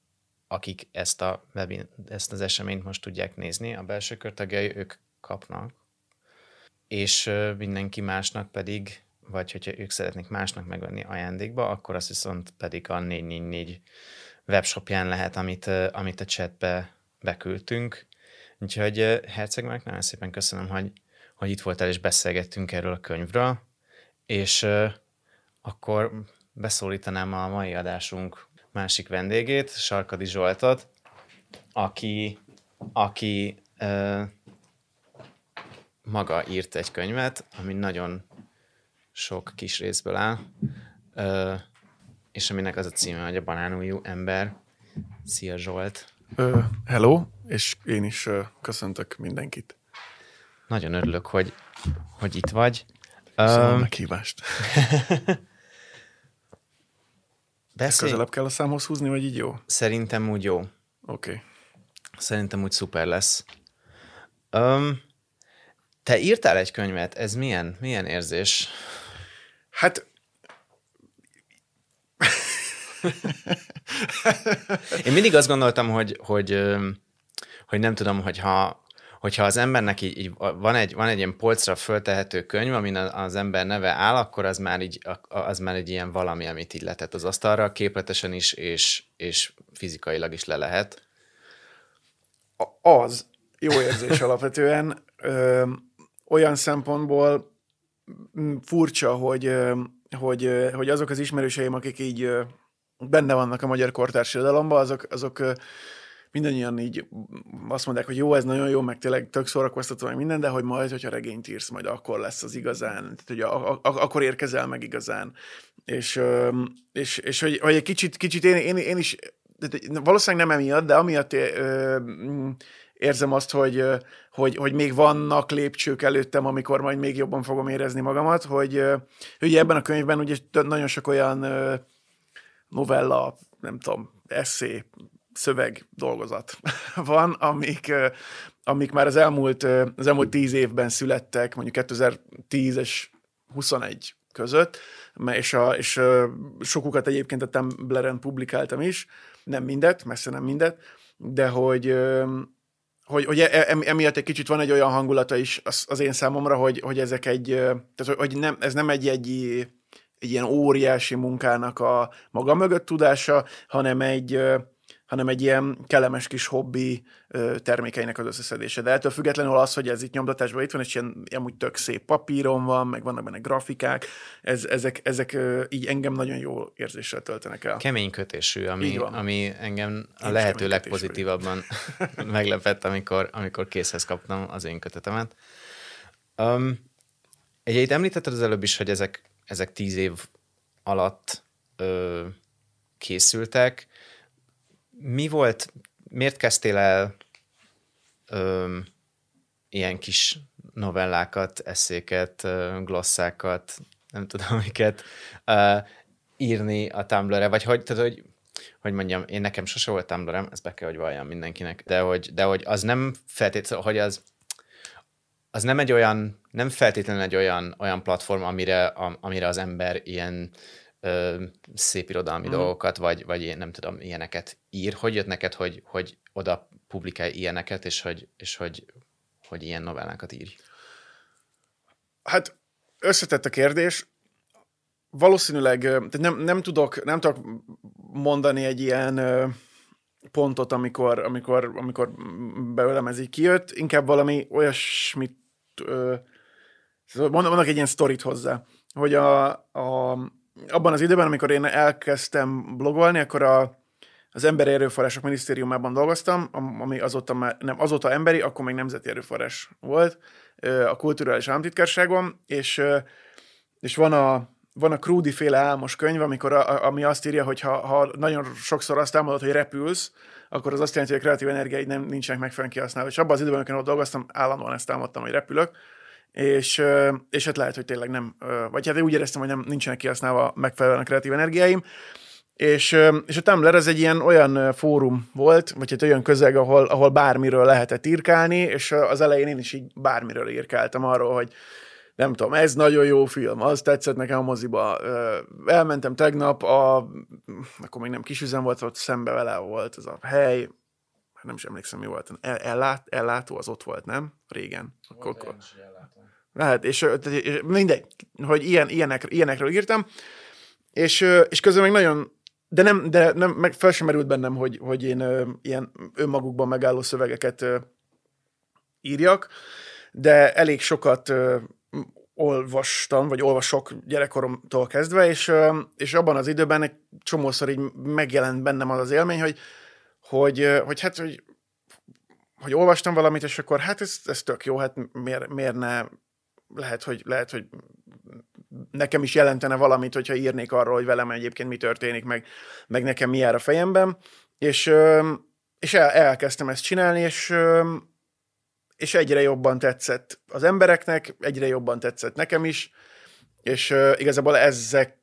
akik ezt, a webin, ezt az eseményt most tudják nézni, a belső körtagjai, ők kapnak, és mindenki másnak pedig, vagy hogyha ők szeretnék másnak megvenni ajándékba, akkor azt viszont pedig a 444 webshopján lehet, amit, amit a chatbe beküldtünk. Úgyhogy Herceg nagyon szépen köszönöm, hogy, hogy itt voltál és beszélgettünk erről a könyvről és akkor beszólítanám a mai adásunk másik vendégét, Sarkadi Zsoltot, aki, aki uh, maga írt egy könyvet, ami nagyon sok kis részből áll, uh, és aminek az a címe, hogy a banánújú ember. Szia Zsolt! Uh, hello, és én is uh, köszöntök mindenkit. Nagyon örülök, hogy, hogy itt vagy. Köszönöm um, meghívást. [laughs] Beszélj... Közelebb kell a számhoz húzni, vagy így jó? Szerintem úgy jó. Oké. Okay. Szerintem úgy szuper lesz. Um, te írtál egy könyvet, ez milyen, milyen érzés? Hát... Én mindig azt gondoltam, hogy, hogy, hogy nem tudom, hogy ha, hogyha az embernek így, így van, egy, van egy ilyen polcra föltehető könyv, amin az ember neve áll, akkor az már, így, az már egy ilyen valami, amit így letett az asztalra, képletesen is, és, és fizikailag is le lehet. Az jó érzés alapvetően. Ö, olyan szempontból furcsa, hogy, hogy, hogy azok az ismerőseim, akik így benne vannak a magyar kortárs azok, azok mindannyian így azt mondják, hogy jó, ez nagyon jó, meg tényleg tök szórakoztató, meg minden, de hogy majd, hogyha regényt írsz, majd akkor lesz az igazán, tehát, hogy a, a, akkor érkezel meg igazán. És, és, és hogy, hogy egy kicsit, kicsit én, én, én is, valószínűleg nem emiatt, de amiatt érzem azt, hogy, hogy, hogy még vannak lépcsők előttem, amikor majd még jobban fogom érezni magamat, hogy, hogy ebben a könyvben ugye nagyon sok olyan novella, nem tudom, eszé, szöveg dolgozat [laughs] van, amik, amik már az elmúlt, az elmúlt tíz évben születtek, mondjuk 2010 és 21 között, és, a, és sokukat egyébként a Tumblr-en publikáltam is, nem mindet, messze nem mindet, de hogy, hogy, hogy e, emiatt egy kicsit van egy olyan hangulata is az én számomra, hogy, hogy ezek egy, tehát hogy nem, ez nem egy, egy, egy ilyen óriási munkának a maga mögött tudása, hanem egy, hanem egy ilyen kellemes kis hobbi termékeinek az összeszedése. De ettől függetlenül az, hogy ez itt nyomdatásban itt van, és ilyen amúgy tök szép papíron van, meg vannak benne grafikák, ez, ezek, ezek így engem nagyon jó érzéssel töltenek el. Kemény kötésű, ami, ami engem a lehető legpozitívabban [laughs] meglepett, amikor, amikor készhez kaptam az én kötetemet. Um, Egyébként említetted az előbb is, hogy ezek, ezek tíz év alatt ö, készültek. Mi volt, miért kezdtél el ö, ilyen kis novellákat, eszéket, glosszákat, nem tudom [laughs] miket, ö, írni a Tumblr-re, vagy hogy, tehát, hogy hogy mondjam, én nekem sose volt Tumblr-em, ezt be kell, hogy valljam mindenkinek, de hogy, de hogy az nem feltétlenül, hogy az, az nem egy olyan, nem feltétlenül egy olyan, olyan platform, amire, amire az ember ilyen ö, szép irodalmi mm. dolgokat, vagy, vagy én nem tudom, ilyeneket ír. Hogy jött neked, hogy, hogy oda publikálj ilyeneket, és hogy, és hogy, hogy ilyen novellákat írj? Hát összetett a kérdés. Valószínűleg tehát nem, nem, tudok, nem tudok mondani egy ilyen pontot, amikor, amikor, amikor belőlem ez így kijött, inkább valami olyasmit, ö, mondok egy ilyen sztorit hozzá, hogy a, a, abban az időben, amikor én elkezdtem blogolni, akkor a, az Emberi Erőforrások Minisztériumában dolgoztam, ami azóta, már, nem, azóta emberi, akkor még nemzeti erőforrás volt, a kulturális államtitkárságon, és, és van a, van a Krúdi féle álmos könyv, amikor a, ami azt írja, hogy ha, ha nagyon sokszor azt álmodod, hogy repülsz, akkor az azt jelenti, hogy a kreatív energiáid nem nincsenek megfelelően kihasználva. És abban az időben, amikor ott dolgoztam, állandóan ezt álmodtam, hogy repülök, és, és hát lehet, hogy tényleg nem, vagy hát úgy éreztem, hogy nem nincsenek kihasználva megfelelően a kreatív energiáim, és, és a Tumblr ez egy ilyen olyan fórum volt, vagy egy olyan közeg, ahol, ahol bármiről lehetett írkálni, és az elején én is így bármiről írkáltam arról, hogy nem tudom, ez nagyon jó film, az tetszett nekem a moziba. Elmentem tegnap, a, akkor még nem kisüzem volt, ott szembe vele volt az a hely, nem is emlékszem, mi volt. El, ellát, ellátó az ott volt, nem? Régen. Akkor, akkor. Lehet, és, és mindegy, hogy ilyen, ilyenek, ilyenekről írtam, és, és közben meg nagyon, de nem, de nem, meg fel sem merült bennem, hogy, hogy én ilyen önmagukban megálló szövegeket írjak, de elég sokat olvastam, vagy olvasok gyerekkoromtól kezdve, és, és abban az időben egy csomószor így megjelent bennem az az élmény, hogy, hogy, hogy hát, hogy, hogy olvastam valamit, és akkor hát ez, ez tök jó, hát miért, miért ne, lehet, hogy, lehet, hogy nekem is jelentene valamit, hogyha írnék arról, hogy velem egyébként mi történik, meg, meg nekem mi jár a fejemben, és, és el, elkezdtem ezt csinálni, és és egyre jobban tetszett az embereknek, egyre jobban tetszett nekem is, és igazából ezek,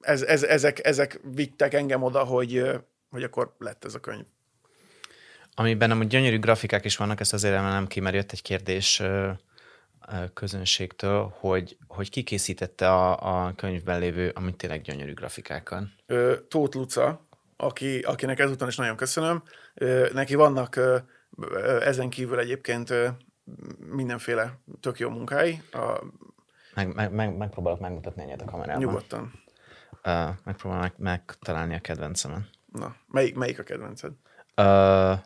ez, ez, ezek, ezek vittek engem oda, hogy, hogy akkor lett ez a könyv. Amiben amúgy gyönyörű grafikák is vannak, ezt azért emelem ki, mert jött egy kérdés közönségtől, hogy, hogy ki készítette a, a könyvben lévő, amit tényleg gyönyörű grafikákkal. Tóth Luca, aki, akinek ezúton is nagyon köszönöm. Neki vannak ezen kívül egyébként mindenféle tök jó munkái. A... Meg, meg, meg, megpróbálok megmutatni egyet a kamerában. Nyugodtan. Uh, megpróbálom meg, megtalálni a kedvencemet. Na, melyik, melyik a kedvenced? Uh,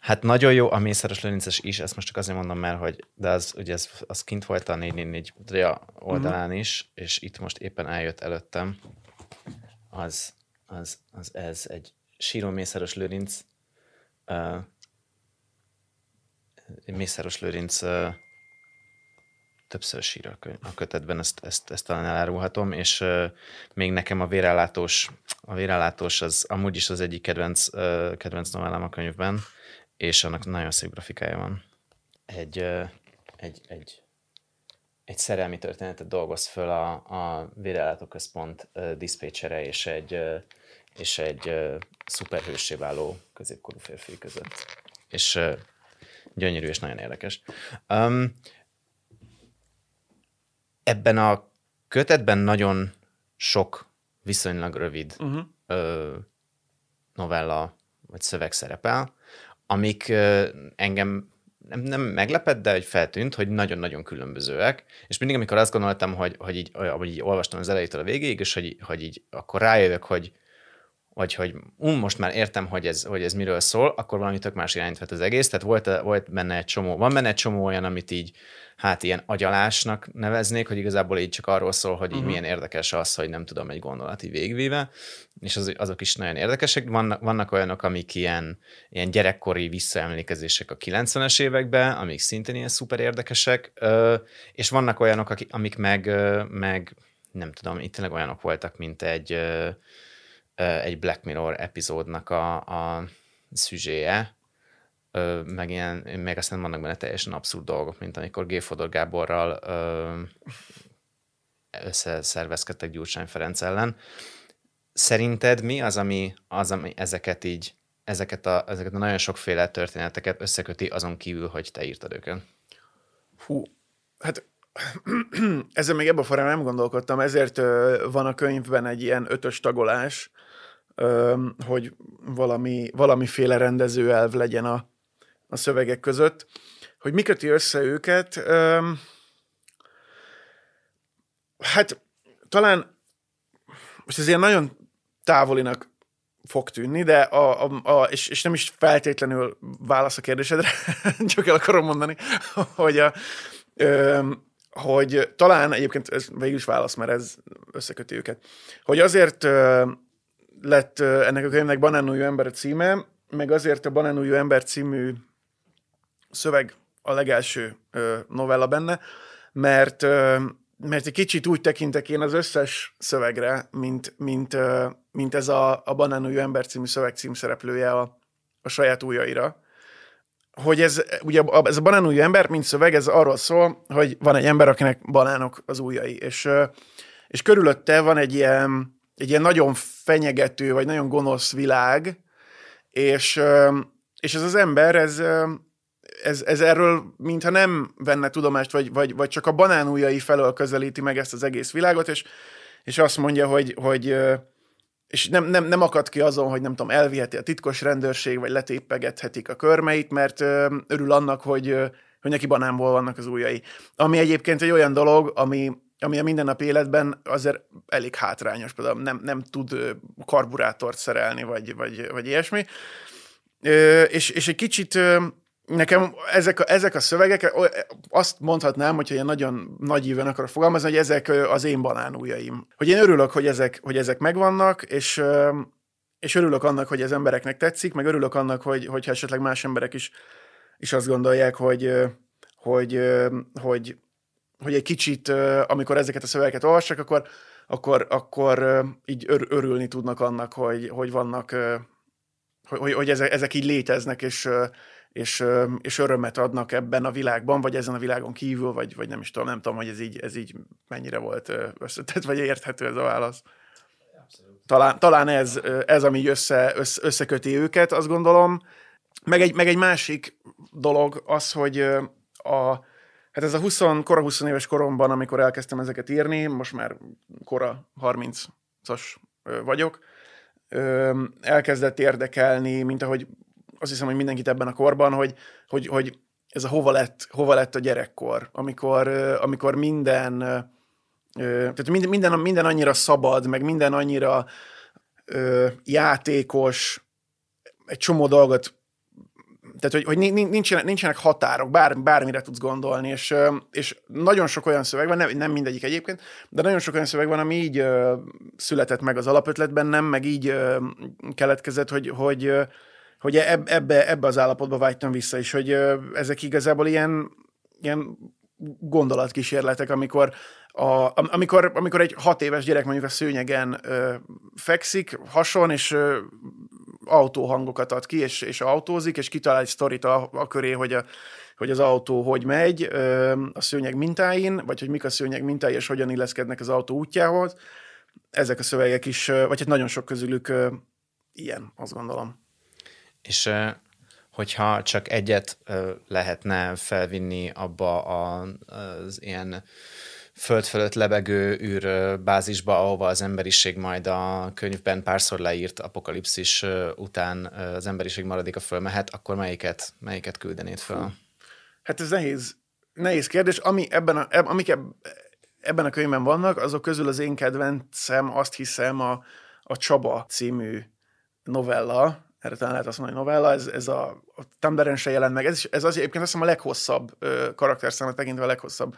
hát nagyon jó a Mészáros Lőrinces is, ezt most csak azért mondom, mert hogy, de az, ugye ez, az kint volt a 444 oldalán uh-huh. is, és itt most éppen eljött előttem. Az, az, az ez egy síró Mészáros Lőrinc uh, Mészáros Lőrinc uh, többször sír a, könyv, a kötetben, ezt, ezt, ezt talán elárulhatom, és uh, még nekem a vérállátós, a vérállátós az amúgy is az egyik kedvenc, uh, kedvenc novellám a könyvben, és annak nagyon szép grafikája van. Egy, egy, egy, egy szerelmi történetet dolgoz föl a, a központ uh, diszpécsere és egy, uh, és egy uh, szuperhőssé váló középkorú férfi között. És uh, gyönyörű és nagyon érdekes. Um, ebben a kötetben nagyon sok viszonylag rövid uh-huh. ö, novella vagy szöveg szerepel, amik engem nem, nem meglepett, de hogy feltűnt, hogy nagyon-nagyon különbözőek, és mindig, amikor azt gondoltam, hogy, hogy, így, hogy így olvastam az elejétől a végéig, és hogy, hogy így akkor rájövök, hogy vagy hogy um, most már értem, hogy ez, hogy ez miről szól, akkor valami tök más irányt vett az egész. Tehát volt, volt benne egy csomó, van benne egy csomó olyan, amit így hát ilyen agyalásnak neveznék, hogy igazából így csak arról szól, hogy így uh-huh. milyen érdekes az, hogy nem tudom, egy gondolati végvéve, és az, azok is nagyon érdekesek. Vannak, vannak olyanok, amik ilyen, ilyen gyerekkori visszaemlékezések a 90-es években, amik szintén ilyen szuper érdekesek, és vannak olyanok, amik meg, meg nem tudom, itt tényleg olyanok voltak, mint egy, egy Black Mirror epizódnak a, a szüzséje, meg, ilyen, meg aztán vannak benne teljesen abszurd dolgok, mint amikor G. Fodor Gáborral összeszervezkedtek Gyurcsány Ferenc ellen. Szerinted mi az, ami, az, ami ezeket így, ezeket a, ezeket a nagyon sokféle történeteket összeköti azon kívül, hogy te írtad őket? Hú, hát [clears throat] ezzel még ebben a nem gondolkodtam, ezért van a könyvben egy ilyen ötös tagolás, hogy valami, valamiféle rendezőelv legyen a, a szövegek között. Hogy mi köti össze őket? Hát talán most ez ilyen nagyon távolinak fog tűnni, de a, a, a, és, és nem is feltétlenül válasz a kérdésedre, [laughs] csak el akarom mondani, [laughs] hogy, a, ö, hogy talán egyébként ez végül is válasz, mert ez összeköti őket, hogy azért ö, lett ennek a könyvnek Banánújú ember címe, meg azért a Banánújú ember című szöveg a legelső novella benne, mert mert egy kicsit úgy tekintek én az összes szövegre, mint, mint, mint ez a, a Banánújú ember című szöveg címszereplője a, a saját ujjaira. Hogy ez, ugye ez a banánújú ember, mint szöveg, ez arról szól, hogy van egy ember, akinek banánok az ujjai, és, és körülötte van egy ilyen, egy ilyen nagyon fenyegető, vagy nagyon gonosz világ, és, és ez az ember, ez, ez, ez erről mintha nem venne tudomást, vagy, vagy, vagy csak a banánújai felől közelíti meg ezt az egész világot, és, és azt mondja, hogy, hogy és nem, nem, nem akad ki azon, hogy nem tudom, elviheti a titkos rendőrség, vagy letéppegethetik a körmeit, mert örül annak, hogy, hogy neki banánból vannak az ujjai. Ami egyébként egy olyan dolog, ami, ami a mindennapi életben azért elég hátrányos, például nem, nem tud karburátort szerelni, vagy, vagy, vagy ilyesmi. És, és egy kicsit nekem ezek a, ezek a szövegek, azt mondhatnám, hogyha ilyen nagyon nagy íven akarok fogalmazni, hogy ezek az én banánújaim. Hogy én örülök, hogy ezek, hogy ezek megvannak, és, és örülök annak, hogy ez embereknek tetszik, meg örülök annak, hogy, hogyha esetleg más emberek is, is azt gondolják, hogy, hogy, hogy, hogy egy kicsit, amikor ezeket a szövegeket olvassák, akkor, akkor, akkor így ör, örülni tudnak annak, hogy, hogy vannak, hogy, hogy ezek, ezek így léteznek, és, és, és örömet adnak ebben a világban, vagy ezen a világon kívül, vagy, vagy nem is tudom, nem tudom, hogy ez így, ez így mennyire volt összetett, vagy érthető ez a válasz. Talán, talán ez, ez, ami össze, össze, összeköti őket, azt gondolom. Meg egy, meg egy másik dolog az, hogy a, hát ez a 20, kora 20 éves koromban, amikor elkezdtem ezeket írni, most már kora 30-as vagyok, elkezdett érdekelni, mint ahogy azt hiszem, hogy mindenkit ebben a korban, hogy, hogy, hogy ez a hova lett, hova lett a gyerekkor, amikor, amikor minden, tehát minden, minden, annyira szabad, meg minden annyira játékos, egy csomó dolgot tehát, hogy, hogy nincsenek, nincsenek határok, bár, bármire tudsz gondolni, és, és nagyon sok olyan szöveg van, nem, nem mindegyik egyébként, de nagyon sok olyan szöveg van, ami így született meg az alapötletben, nem, meg így keletkezett, hogy, hogy, hogy ebbe, ebbe az állapotba vágytam vissza is, hogy ezek igazából ilyen, ilyen gondolatkísérletek, amikor, a, amikor, amikor egy hat éves gyerek mondjuk a szőnyegen ö, fekszik, hason, és ö, autóhangokat ad ki, és, és autózik, és kitalál egy sztorit a, a köré, hogy, a, hogy az autó hogy megy ö, a szőnyeg mintáin, vagy hogy mik a szőnyeg mintái, és hogyan illeszkednek az autó útjához. Ezek a szövegek is, vagy hát nagyon sok közülük ö, ilyen, azt gondolom. És hogyha csak egyet lehetne felvinni abba az ilyen föld fölött lebegő űrbázisba, ahova az emberiség majd a könyvben párszor leírt apokalipszis után az emberiség maradik a fölmehet, akkor melyiket, melyiket küldenéd föl? Hát ez nehéz, nehéz kérdés. Ami ebben a, amik ebben a könyvben vannak, azok közül az én kedvencem azt hiszem a, a Csaba című novella, erre talán lehet azt mondani, hogy novella, ez, ez a, a Tumblr-en se jelent meg, ez, ez az egyébként azt hiszem a leghosszabb ö, karakterszámot tekintve a leghosszabb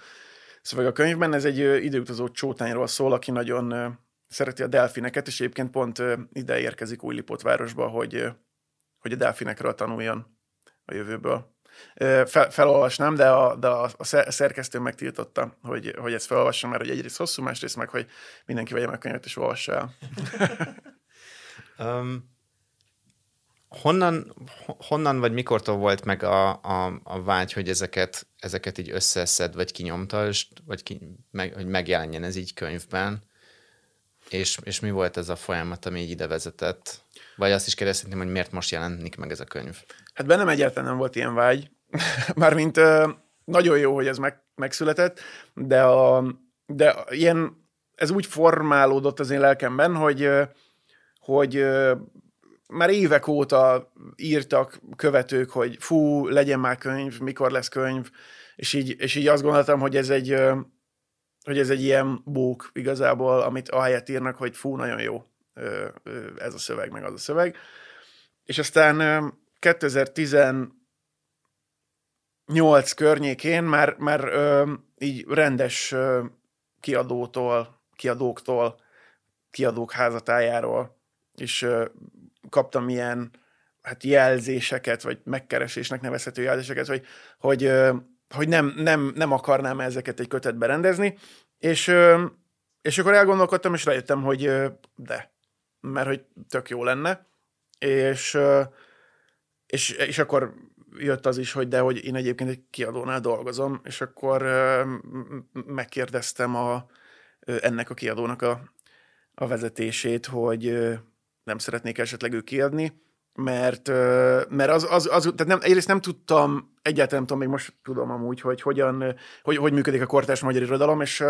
szöveg a könyvben, ez egy időutazó csótányról szól, aki nagyon szereti a delfineket, és egyébként pont ide érkezik új városba, hogy, hogy a delfinekről tanuljon a jövőből. Fel, felolvasnám, de a, de a szerkesztő megtiltotta, hogy, hogy ezt felolvassam, mert hogy egyrészt hosszú, másrészt meg, hogy mindenki vegye meg a könyvet és olvassa el. [laughs] um, honnan, honnan vagy mikortól volt meg a, a, a vágy, hogy ezeket, ezeket így összeszed, vagy kinyomta, vagy ki, meg, hogy megjelenjen ez így könyvben? És, és mi volt ez a folyamat, ami így ide vezetett? Vagy azt is kérdezhetném, hogy miért most jelenik meg ez a könyv? Hát bennem egyáltalán nem volt ilyen vágy. [laughs] Mármint nagyon jó, hogy ez meg, megszületett, de, a, de ilyen, ez úgy formálódott az én lelkemben, hogy, hogy már évek óta írtak követők, hogy fú, legyen már könyv, mikor lesz könyv, és így, és így azt gondoltam, hogy ez egy, hogy ez egy ilyen bók igazából, amit ahelyett írnak, hogy fú, nagyon jó ez a szöveg, meg az a szöveg. És aztán 2018 környékén már, már így rendes kiadótól, kiadóktól, kiadók házatájáról és kaptam ilyen hát jelzéseket, vagy megkeresésnek nevezhető jelzéseket, hogy, hogy, hogy nem, nem, nem akarnám ezeket egy kötetbe rendezni, és, és akkor elgondolkodtam, és rájöttem, hogy de, mert hogy tök jó lenne, és, és, és akkor jött az is, hogy de, hogy én egyébként egy kiadónál dolgozom, és akkor megkérdeztem a, ennek a kiadónak a, a vezetését, hogy nem szeretnék esetleg ők kiadni, mert, mert az, az, az, tehát nem, egyrészt nem tudtam, egyáltalán nem tudom, még most tudom amúgy, hogy hogyan, hogy, hogy működik a kortárs magyar irodalom, és,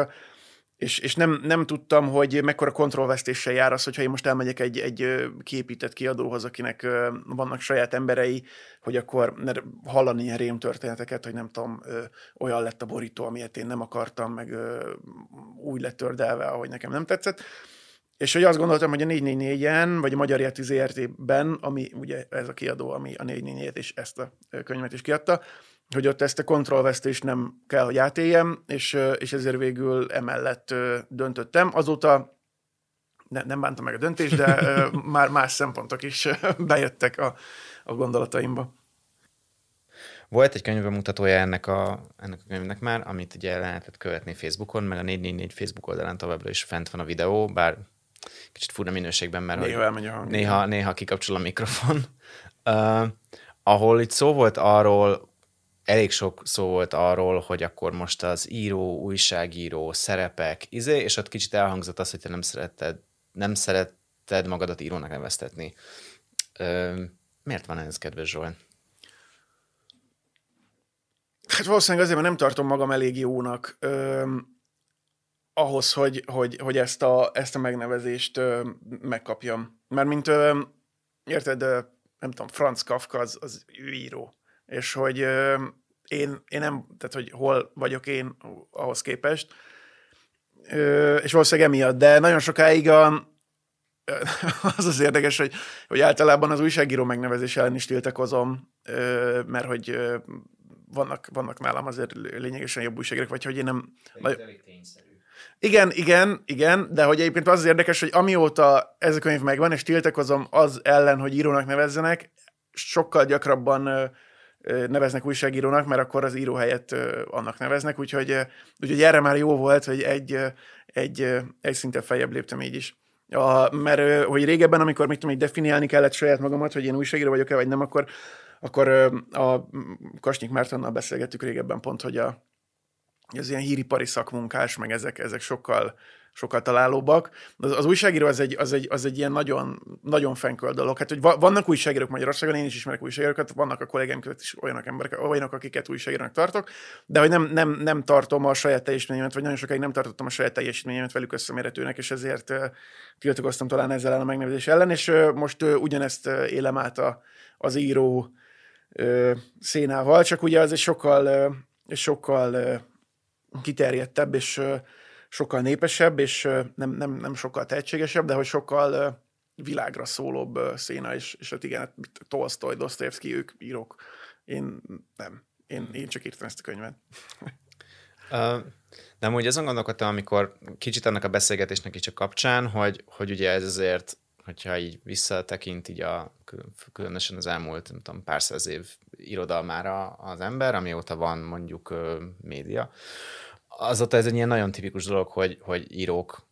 és, és nem, nem tudtam, hogy mekkora kontrollvesztéssel jár az, hogyha én most elmegyek egy, egy kiépített kiadóhoz, akinek vannak saját emberei, hogy akkor hallani ilyen rémtörténeteket, hogy nem tudom, olyan lett a borító, amilyet én nem akartam, meg úgy lett tördelve, ahogy nekem nem tetszett. És hogy azt gondoltam, hogy a 444-en, vagy a Magyar Jeti ZRT-ben, ami ugye ez a kiadó, ami a 444-et és ezt a könyvet is kiadta, hogy ott ezt a kontrollvesztést nem kell, hogy átéljem, és, és ezért végül emellett döntöttem. Azóta ne, nem bántam meg a döntést, de [laughs] már más szempontok is bejöttek a, a gondolataimba. Volt egy könyvemutatója ennek a, ennek a könyvnek már, amit ugye lehetett követni Facebookon, meg a 444 Facebook oldalán továbbra is fent van a videó, bár kicsit fura minőségben, mert néha, elmegy a hang, néha, néha kikapcsol a mikrofon, uh, ahol itt szó volt arról, elég sok szó volt arról, hogy akkor most az író, újságíró, szerepek, izé, és ott kicsit elhangzott az, hogy te nem szeretted, nem szeretted magadat írónak neveztetni. Uh, miért van ez, kedves Zsolt? Hát valószínűleg azért, mert nem tartom magam elég jónak. Ö, ahhoz, hogy, hogy, hogy ezt, a, ezt a megnevezést ö, megkapjam. Mert mint, ö, érted, ö, nem tudom, Franz Kafka az, az ő író. És hogy ö, én, én nem, tehát hogy hol vagyok én ahhoz képest, ö, és valószínűleg emiatt, de nagyon sokáig a, [laughs] az az érdekes, hogy, hogy általában az újságíró megnevezés ellen is tiltakozom, mert hogy vannak, vannak nálam azért lényegesen jobb újságírók, vagy hogy én nem... Nagy... Igen, igen, igen, de hogy egyébként az az érdekes, hogy amióta ez a könyv megvan, és tiltakozom az ellen, hogy írónak nevezzenek, sokkal gyakrabban neveznek újságírónak, mert akkor az író helyett annak neveznek, úgyhogy, úgyhogy erre már jó volt, hogy egy, egy, egy szinten feljebb léptem így is. A, mert hogy régebben, amikor mit tudom, definiálni kellett saját magamat, hogy én újságíró vagyok-e, vagy nem, akkor, akkor a Kasnyik Mártonnal beszélgettük régebben pont, hogy a, az ilyen híripari szakmunkás, meg ezek, ezek sokkal, sokkal találóbbak. Az, az újságíró az egy, az, egy, az egy ilyen nagyon, nagyon fenköl dolog. Hát, hogy vannak újságírók Magyarországon, én is ismerek újságírókat, vannak a kollégáim között is olyanok emberek, olyanok, akiket újságírónak tartok, de hogy nem, nem, nem tartom a saját teljesítményemet, vagy nagyon sokáig nem tartottam a saját teljesítményemet velük összemérhetőnek, és ezért tiltakoztam talán ezzel a megnevezés ellen, és most ugyanezt élem át a, az író szénával, csak ugye az egy sokkal, sokkal kiterjedtebb, és sokkal népesebb, és nem, nem, nem sokkal tehetségesebb, de hogy sokkal világra szólóbb széna, és, és hát igen, hát Tolstoy, Dostoyevsky, ők írók. Én nem. Én, én csak írtam ezt a könyvet. De amúgy azon gondolkodtam, amikor kicsit annak a beszélgetésnek is a kapcsán, hogy, hogy ugye ez azért, hogyha így visszatekint így a, különösen az elmúlt, nem tudom, pár száz év irodalmára az ember, amióta van mondjuk média, azóta ez egy ilyen nagyon tipikus dolog, hogy, hogy írók,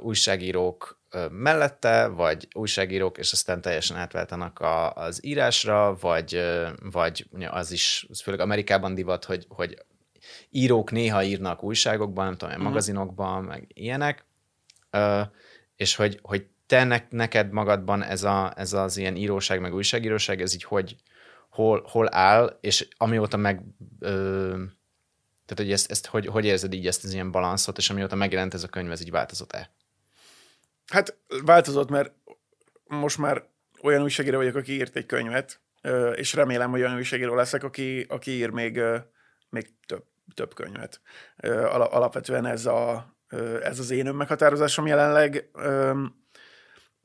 újságírók mellette, vagy újságírók, és aztán teljesen átváltanak a, az írásra, vagy, vagy az is, az főleg Amerikában divat, hogy, hogy írók néha írnak újságokban, nem tudom, uh-huh. magazinokban, meg ilyenek, és hogy, hogy te ne, neked magadban ez, a, ez az ilyen íróság, meg újságíróság, ez így hogy, hol, hol áll, és amióta meg ö, tehát, hogy ezt, ezt hogy, hogy érzed így ezt az ilyen balanszot, és amióta megjelent ez a könyv, ez így változott-e? Hát változott, mert most már olyan újságíró vagyok, aki írt egy könyvet, és remélem, hogy olyan újságíró leszek, aki, aki ír még, még több több könyvet. Alapvetően ez, a, ez az én önmeghatározásom jelenleg.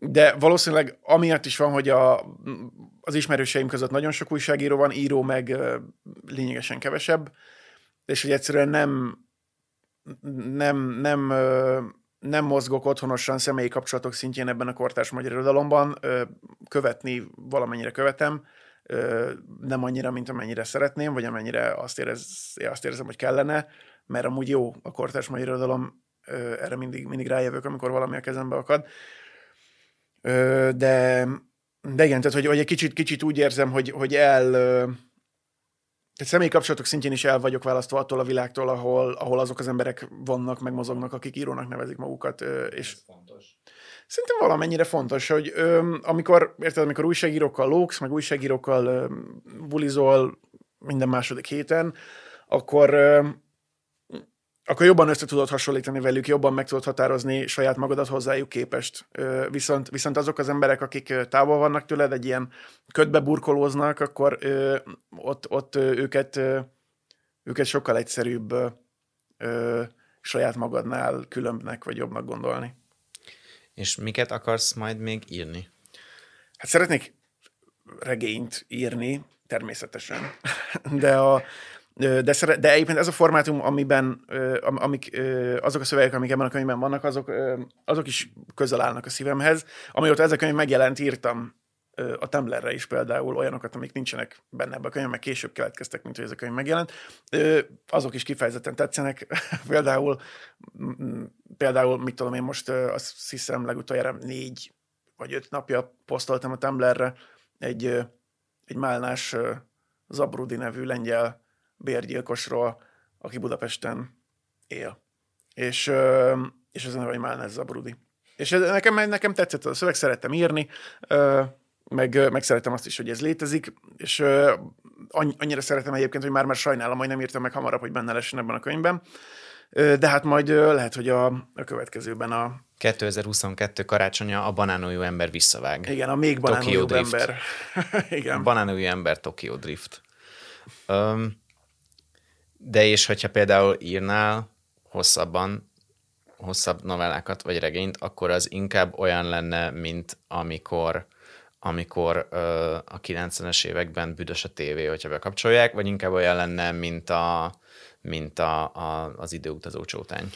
De valószínűleg amiatt is van, hogy a, az ismerőseim között nagyon sok újságíró van, író meg lényegesen kevesebb, és hogy egyszerűen nem, nem, nem, nem mozgok otthonosan személyi kapcsolatok szintjén ebben a kortárs magyar irodalomban, követni valamennyire követem, nem annyira, mint amennyire szeretném, vagy amennyire azt, érez, azt érzem, hogy kellene, mert amúgy jó a kortárs magyar irodalom, erre mindig, mindig rájövök, amikor valami a kezembe akad. De, de igen, tehát hogy, hogy egy kicsit, kicsit úgy érzem, hogy, hogy el, tehát személyi kapcsolatok szintjén is el vagyok választva attól a világtól, ahol, ahol azok az emberek vannak, megmozognak, akik írónak nevezik magukat. És Ez fontos. Szerintem valamennyire fontos, hogy ö, amikor, érted, amikor újságírókkal lóksz, meg újságírókkal ö, bulizol minden második héten, akkor ö, akkor jobban össze tudod hasonlítani velük, jobban meg tudod határozni saját magadat hozzájuk képest. Viszont, viszont azok az emberek, akik távol vannak tőled, egy ilyen ködbe burkolóznak, akkor ott, ott őket, őket sokkal egyszerűbb saját magadnál különbnek vagy jobbnak gondolni. És miket akarsz majd még írni? Hát szeretnék regényt írni, természetesen. [laughs] De, a, de, szere, de egyébként ez a formátum, amiben amik, azok a szövegek, amik ebben a könyvben vannak, azok, azok is közel állnak a szívemhez. Amióta ez a könyv megjelent, írtam a Tumblr-re is például olyanokat, amik nincsenek benne ebben a könyvben, később keletkeztek, mint hogy ez a könyv megjelent. Azok is kifejezetten tetszenek. [laughs] például, például, mit tudom én most, azt hiszem legutoljára négy vagy öt napja posztoltam a Tumblr-re egy, egy málnás Zabrudi nevű lengyel bérgyilkosról, aki Budapesten él. És, és ez a neve, hogy Málnás Zabrudi. És nekem, nekem tetszett a szöveg, szerettem írni, meg, meg szeretem azt is, hogy ez létezik, és annyira szeretem egyébként, hogy már-már sajnálom, hogy nem írtam meg hamarabb, hogy benne lessen ebben a könyvben. De hát majd lehet, hogy a, a következőben a... 2022 karácsonya a banánújú ember visszavág. Igen, a még banánújú ember. [laughs] Igen. Banánújú ember Tokyo Drift. Um, de és hogyha például írnál hosszabban, hosszabb novellákat vagy regényt, akkor az inkább olyan lenne, mint amikor amikor ö, a 90-es években büdös a tévé, hogyha bekapcsolják, vagy inkább olyan lenne, mint, a, mint a, a, az időutazó csótány?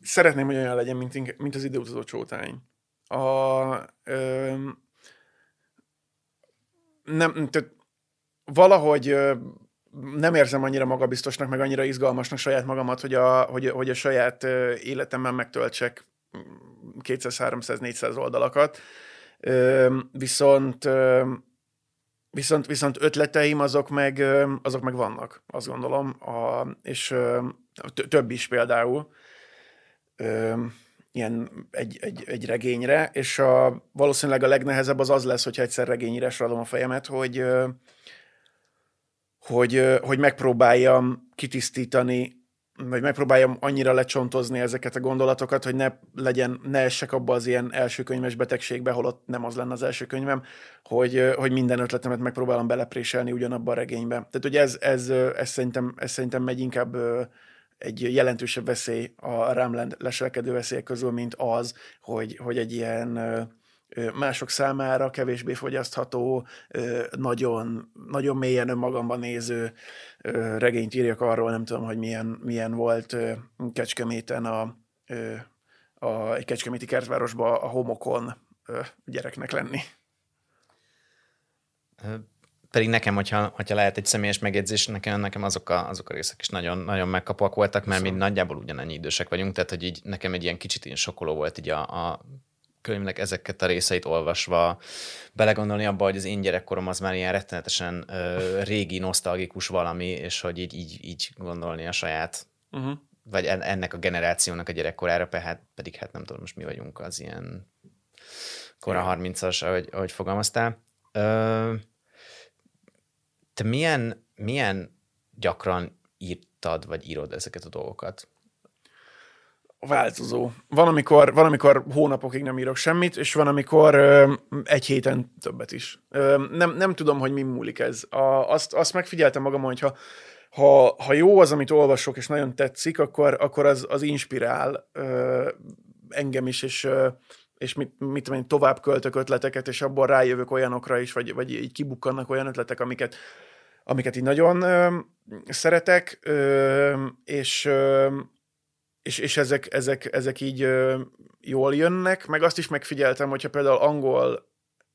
Szeretném, hogy olyan legyen, mint, mint az időutazó csótány. A, ö, nem, tehát valahogy ö, nem érzem annyira magabiztosnak, meg annyira izgalmasnak saját magamat, hogy a, hogy, hogy a saját életemben megtöltsek 200, 300, 400 oldalakat. Viszont, viszont, viszont ötleteim azok meg, azok meg vannak, azt gondolom, a, és több is például ilyen egy, egy, egy regényre, és a, valószínűleg a legnehezebb az az lesz, hogyha egyszer regényírásra adom a fejemet, hogy, hogy, hogy megpróbáljam kitisztítani vagy megpróbáljam annyira lecsontozni ezeket a gondolatokat, hogy ne legyen, ne essek abba az ilyen első könyves betegségbe, holott nem az lenne az első könyvem, hogy, hogy minden ötletemet megpróbálom belepréselni ugyanabba a regénybe. Tehát, hogy ez, ez, ez, szerintem, ez szerintem megy inkább egy jelentősebb veszély a rám leselkedő veszélyek közül, mint az, hogy, hogy egy ilyen mások számára kevésbé fogyasztható, nagyon, nagyon mélyen önmagamban néző regényt írjak arról, nem tudom, hogy milyen, milyen volt Kecskeméten a, a, egy kecskeméti kertvárosba a homokon gyereknek lenni. Pedig nekem, hogyha, hogyha lehet egy személyes megjegyzés, nekem, nekem azok, a, azok a részek is nagyon, nagyon megkapok voltak, mert mi nagyjából ugyanannyi idősek vagyunk, tehát hogy így nekem egy ilyen kicsit ilyen sokoló volt így a, a könyvnek ezeket a részeit olvasva belegondolni abba, hogy az én gyerekkorom az már ilyen rettenetesen ö, régi, nosztalgikus valami, és hogy így, így, így gondolni a saját, uh-huh. vagy ennek a generációnak a gyerekkorára, hát, pedig hát nem tudom, most mi vagyunk az ilyen kora 30-as, ahogy, ahogy fogalmaztál. Ö, te milyen, milyen gyakran írtad, vagy írod ezeket a dolgokat? Változó. Van amikor, van, amikor hónapokig nem írok semmit, és van, amikor ö, egy héten többet is. Ö, nem, nem tudom, hogy mi múlik ez. A, azt, azt megfigyeltem magam, hogy ha, ha, ha jó az, amit olvasok, és nagyon tetszik, akkor, akkor az, az inspirál ö, engem is, és, ö, és mit, mit tudom én, tovább költök ötleteket, és abból rájövök olyanokra is, vagy, vagy így kibukkannak olyan ötletek, amiket, amiket így nagyon ö, szeretek, ö, és ö, és, és ezek, ezek, ezek így ö, jól jönnek, meg azt is megfigyeltem, hogyha például angol,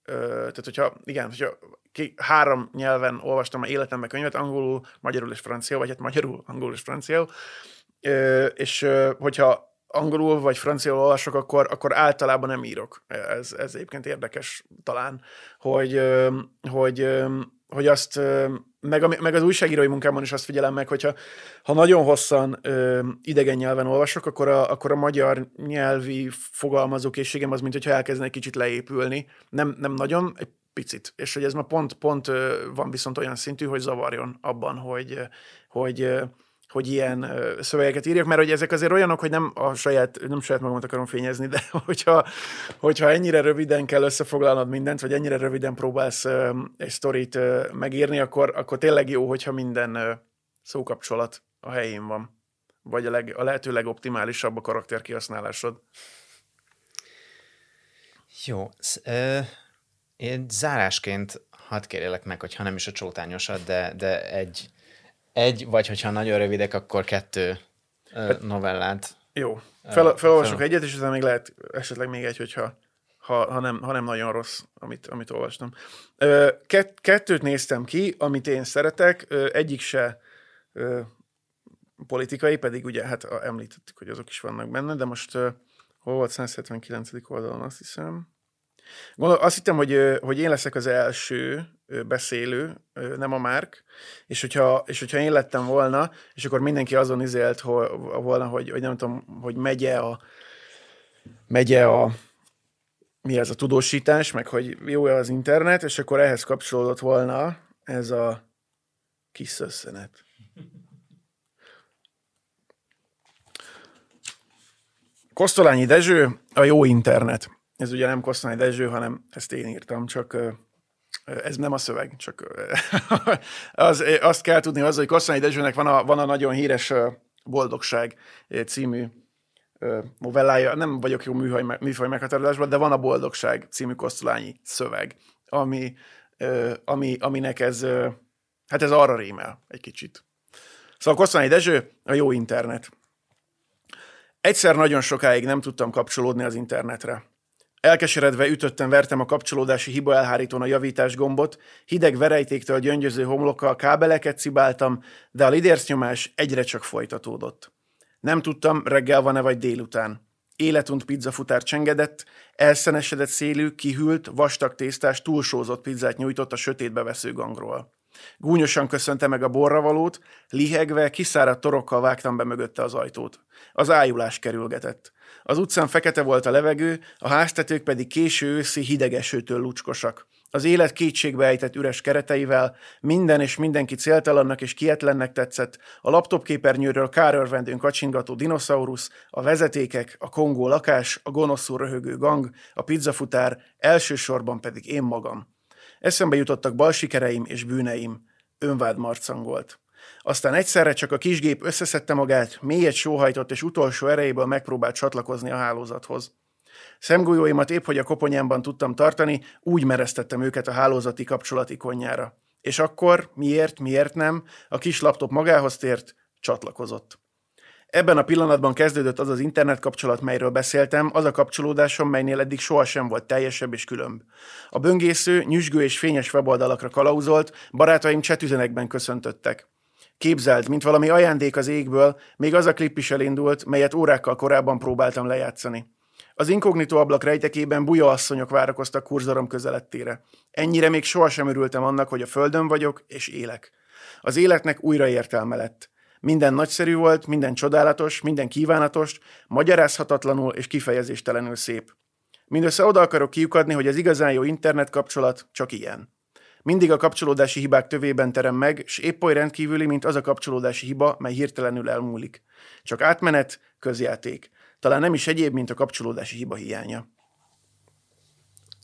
ö, tehát hogyha, igen, hogyha ki, három nyelven olvastam a életemben könyvet, angolul, magyarul és franciául, vagy hát magyarul, angolul és franciául, és ö, hogyha angolul vagy franciául olvasok, akkor, akkor általában nem írok. Ez, ez egyébként érdekes talán, hogy, hogy, hogy azt meg, meg az újságírói munkámon is azt figyelem meg, hogyha ha nagyon hosszan ö, idegen nyelven olvasok, akkor a, akkor a magyar nyelvi fogalmazókészségem az, mint hogyha elkezdene egy kicsit leépülni. Nem, nem nagyon, egy picit. És hogy ez ma pont, pont van viszont olyan szintű, hogy zavarjon abban, hogy, hogy hogy ilyen szövegeket írjak, mert hogy ezek azért olyanok, hogy nem a saját, nem saját magamat akarom fényezni, de [laughs] hogyha, hogyha ennyire röviden kell összefoglalnod mindent, vagy ennyire röviden próbálsz egy sztorit megírni, akkor, akkor tényleg jó, hogyha minden szókapcsolat a helyén van. Vagy a, leg, a lehető legoptimálisabb a karakter kihasználásod. Jó. Ö, én zárásként hadd kérjelek meg, hogyha nem is a csótányosat, de, de egy, egy, vagy hogyha nagyon rövidek, akkor kettő hát, novellát. Jó. Fel, felolvasok fel... egyet, és utána még lehet esetleg még egy, hogyha ha, ha, nem, ha nem nagyon rossz, amit, amit olvastam. Kett, kettőt néztem ki, amit én szeretek, egyik se politikai, pedig ugye hát említettük, hogy azok is vannak benne, de most hol volt 179. oldalon, azt hiszem. Gondol, azt hittem, hogy, hogy én leszek az első beszélő, nem a Márk, és hogyha, és hogyha én lettem volna, és akkor mindenki azon izélt volna, hogy, hogy nem tudom, hogy megye a, megye a mi ez a tudósítás, meg hogy jó az internet, és akkor ehhez kapcsolódott volna ez a kis szösszenet. Kosztolányi Dezső, a jó internet. Ez ugye nem Kosztolányi Dezső, hanem ezt én írtam, csak ez nem a szöveg, csak [laughs] az, azt kell tudni az, hogy Kosszányi Dezsőnek van a, van a nagyon híres Boldogság című novellája, nem vagyok jó műfaj, műfaj meghatározásban, de van a Boldogság című Kosztolányi szöveg, ami, ami, aminek ez, hát ez arra rémel egy kicsit. Szóval Kosszányi Dezső, a jó internet. Egyszer nagyon sokáig nem tudtam kapcsolódni az internetre. Elkeseredve ütöttem, vertem a kapcsolódási hiba elhárítón a javítás gombot, hideg verejtéktől gyöngyöző homlokkal kábeleket cibáltam, de a lidércnyomás egyre csak folytatódott. Nem tudtam, reggel van-e vagy délután. Életunt pizzafutár csengedett, elszenesedett szélű, kihűlt, vastag tésztás, túlsózott pizzát nyújtott a sötétbe vesző gangról. Gúnyosan köszönte meg a borravalót, lihegve, kiszáradt torokkal vágtam be mögötte az ajtót. Az ájulás kerülgetett. Az utcán fekete volt a levegő, a háztetők pedig késő őszi hidegesőtől lucskosak. Az élet kétségbe ejtett üres kereteivel, minden és mindenki céltalannak és kietlennek tetszett, a laptopképernyőről kárörvendőn kacsingató dinoszaurusz, a vezetékek, a kongó lakás, a gonoszul röhögő gang, a pizzafutár, elsősorban pedig én magam. Eszembe jutottak bal sikereim és bűneim. Önvád marcangolt. Aztán egyszerre csak a kisgép összeszedte magát, mélyet sóhajtott és utolsó erejéből megpróbált csatlakozni a hálózathoz. Szemgolyóimat épp, hogy a koponyámban tudtam tartani, úgy mereztettem őket a hálózati kapcsolat ikonjára. És akkor, miért, miért nem, a kis laptop magához tért, csatlakozott. Ebben a pillanatban kezdődött az az internet kapcsolat, melyről beszéltem, az a kapcsolódásom, melynél eddig sohasem volt teljesebb és különb. A böngésző, nyüzsgő és fényes weboldalakra kalauzolt, barátaim csetüzenekben köszöntöttek. Képzeld, mint valami ajándék az égből, még az a klip is elindult, melyet órákkal korábban próbáltam lejátszani. Az inkognitó ablak rejtekében buja asszonyok várakoztak kurzorom közelettére. Ennyire még sohasem örültem annak, hogy a földön vagyok és élek. Az életnek újra értelme lett. Minden nagyszerű volt, minden csodálatos, minden kívánatos, magyarázhatatlanul és kifejezéstelenül szép. Mindössze oda akarok kiukadni, hogy az igazán jó internet kapcsolat csak ilyen. Mindig a kapcsolódási hibák tövében terem meg, és épp oly rendkívüli, mint az a kapcsolódási hiba, mely hirtelenül elmúlik. Csak átmenet, közjáték. Talán nem is egyéb, mint a kapcsolódási hiba hiánya.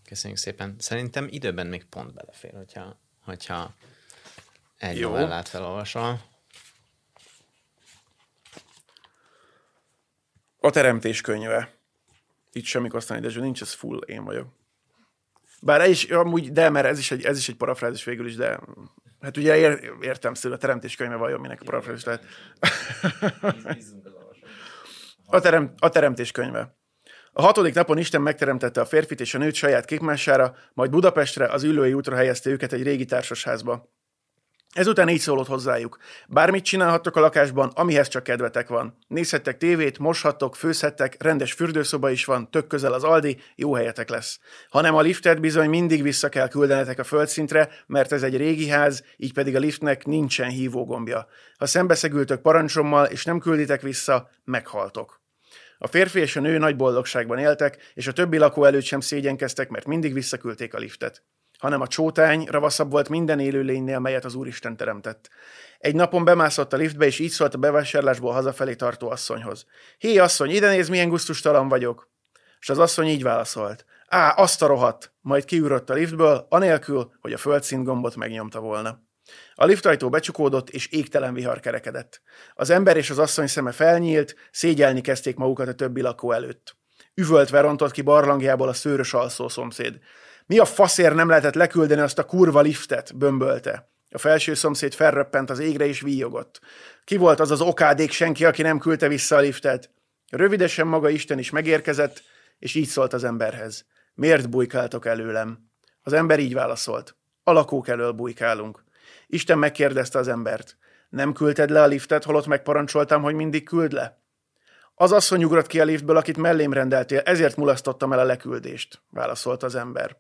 Köszönjük szépen. Szerintem időben még pont belefér, hogyha, hogyha egy Jó. novellát felolvasol. A teremtés könyve. Itt semmi Kosztányi Dezső nincs, ez full én vagyok. Bár ez is, amúgy, de, mert ez is egy, ez is egy parafrázis végül is, de hát ugye ér, értem szül, a teremtés könyve vajon minek a parafrázis lehet. A, terem, a teremtés könyve. A hatodik napon Isten megteremtette a férfit és a nőt saját képmására, majd Budapestre az ülői útra helyezte őket egy régi társasházba. Ezután így szólott hozzájuk. Bármit csinálhattok a lakásban, amihez csak kedvetek van. Nézhettek tévét, moshattok, főzhettek, rendes fürdőszoba is van, tök közel az Aldi, jó helyetek lesz. Hanem a liftet bizony mindig vissza kell küldenetek a földszintre, mert ez egy régi ház, így pedig a liftnek nincsen hívógombja. Ha szembeszegültök parancsommal, és nem külditek vissza, meghaltok. A férfi és a nő nagy boldogságban éltek, és a többi lakó előtt sem szégyenkeztek, mert mindig visszaküldték a liftet hanem a csótány ravaszabb volt minden élőlénynél, melyet az Úristen teremtett. Egy napon bemászott a liftbe, és így szólt a bevásárlásból hazafelé tartó asszonyhoz. Hé, asszony, ide néz, milyen gusztustalan vagyok. És az asszony így válaszolt. Á, azt a rohadt! Majd kiürött a liftből, anélkül, hogy a földszint gombot megnyomta volna. A liftajtó becsukódott, és égtelen vihar kerekedett. Az ember és az asszony szeme felnyílt, szégyelni kezdték magukat a többi lakó előtt. Üvöltve rontott ki barlangjából a szőrös alszó szomszéd. Mi a faszér nem lehetett leküldeni azt a kurva liftet, bömbölte. A felső szomszéd felröppent az égre és víjogott. Ki volt az az okádék senki, aki nem küldte vissza a liftet? Rövidesen maga Isten is megérkezett, és így szólt az emberhez. Miért bujkáltok előlem? Az ember így válaszolt. A lakók elől bujkálunk. Isten megkérdezte az embert. Nem küldted le a liftet, holott megparancsoltam, hogy mindig küld le? Az asszony ugrott ki a liftből, akit mellém rendeltél, ezért mulasztottam el a leküldést, válaszolt az ember.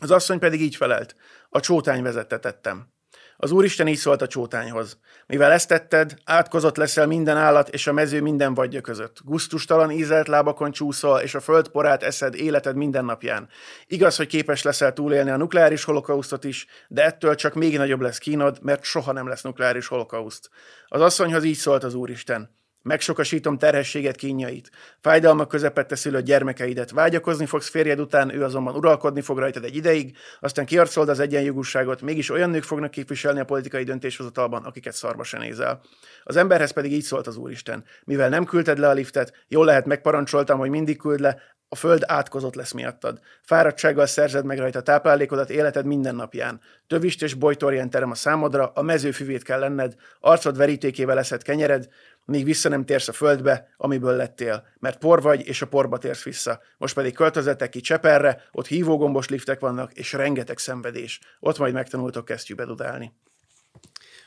Az asszony pedig így felelt. A csótány vezetetettem. Az Úristen így szólt a csótányhoz. Mivel ezt tetted, átkozott leszel minden állat és a mező minden vagyja között. Gusztustalan ízelt lábakon csúszol, és a föld porát eszed életed minden napján. Igaz, hogy képes leszel túlélni a nukleáris holokausztot is, de ettől csak még nagyobb lesz kínod, mert soha nem lesz nukleáris holokauszt. Az asszonyhoz így szólt az Úristen. Megsokasítom terhességet kínjait. Fájdalmak közepette szülött gyermekeidet. Vágyakozni fogsz férjed után, ő azonban uralkodni fog rajtad egy ideig, aztán kiarcolod az egyenjogúságot, mégis olyan nők fognak képviselni a politikai döntéshozatalban, akiket szarba se nézel. Az emberhez pedig így szólt az Úristen. Mivel nem küldted le a liftet, jól lehet megparancsoltam, hogy mindig küld le, a föld átkozott lesz miattad. Fáradtsággal szerzed meg rajta táplálékodat életed minden napján. Tövist és bojtorján terem a számodra, a mezőfüvét kell lenned, arcod verítékével leszed kenyered, míg vissza nem térsz a földbe, amiből lettél, mert por vagy, és a porba térsz vissza. Most pedig költözetek ki Cseperre, ott hívógombos liftek vannak, és rengeteg szenvedés. Ott majd megtanultok kesztyűbe dudálni.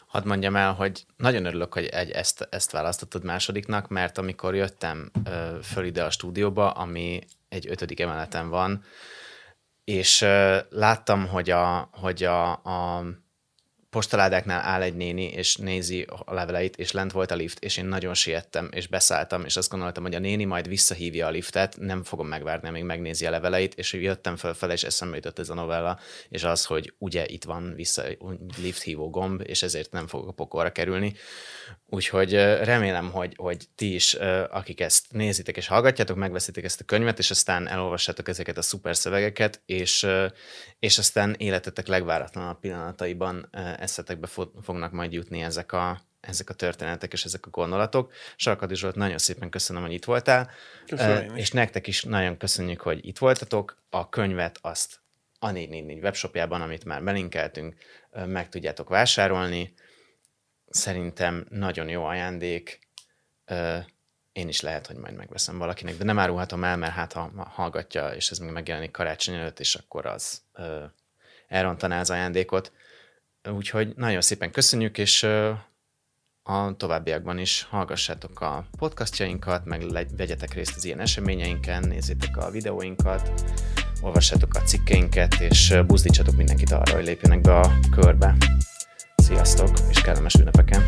Hadd mondjam el, hogy nagyon örülök, hogy egy, ezt, ezt választottad másodiknak, mert amikor jöttem ö, föl ide a stúdióba, ami egy ötödik emeleten van, és ö, láttam, hogy a, hogy a, a postaládáknál áll egy néni, és nézi a leveleit, és lent volt a lift, és én nagyon siettem, és beszálltam, és azt gondoltam, hogy a néni majd visszahívja a liftet, nem fogom megvárni, amíg megnézi a leveleit, és jöttem fölfele, és eszembe jutott ez a novella, és az, hogy ugye itt van vissza lift hívó gomb, és ezért nem fogok a pokolra kerülni. Úgyhogy remélem, hogy, hogy ti is, akik ezt nézitek és hallgatjátok, megveszitek ezt a könyvet, és aztán elolvassátok ezeket a szuper szövegeket, és, és aztán életetek legváratlanabb pillanataiban eszetekbe fognak majd jutni ezek a, ezek a történetek és ezek a gondolatok. Sarkadi Zsolt, nagyon szépen köszönöm, hogy itt voltál. Köszönöm és nektek is nagyon köszönjük, hogy itt voltatok. A könyvet azt a 444 webshopjában, amit már belinkeltünk, meg tudjátok vásárolni. Szerintem nagyon jó ajándék. Én is lehet, hogy majd megveszem valakinek, de nem árulhatom el, mert hát ha hallgatja, és ez még megjelenik karácsony előtt, és akkor az elrontaná az ajándékot. Úgyhogy nagyon szépen köszönjük, és a továbbiakban is hallgassátok a podcastjainkat, meg vegyetek részt az ilyen eseményeinken, nézzétek a videóinkat, olvassátok a cikkeinket, és buzdítsatok mindenkit arra, hogy lépjenek be a körbe. Sziasztok, és kellemes ünnepeken!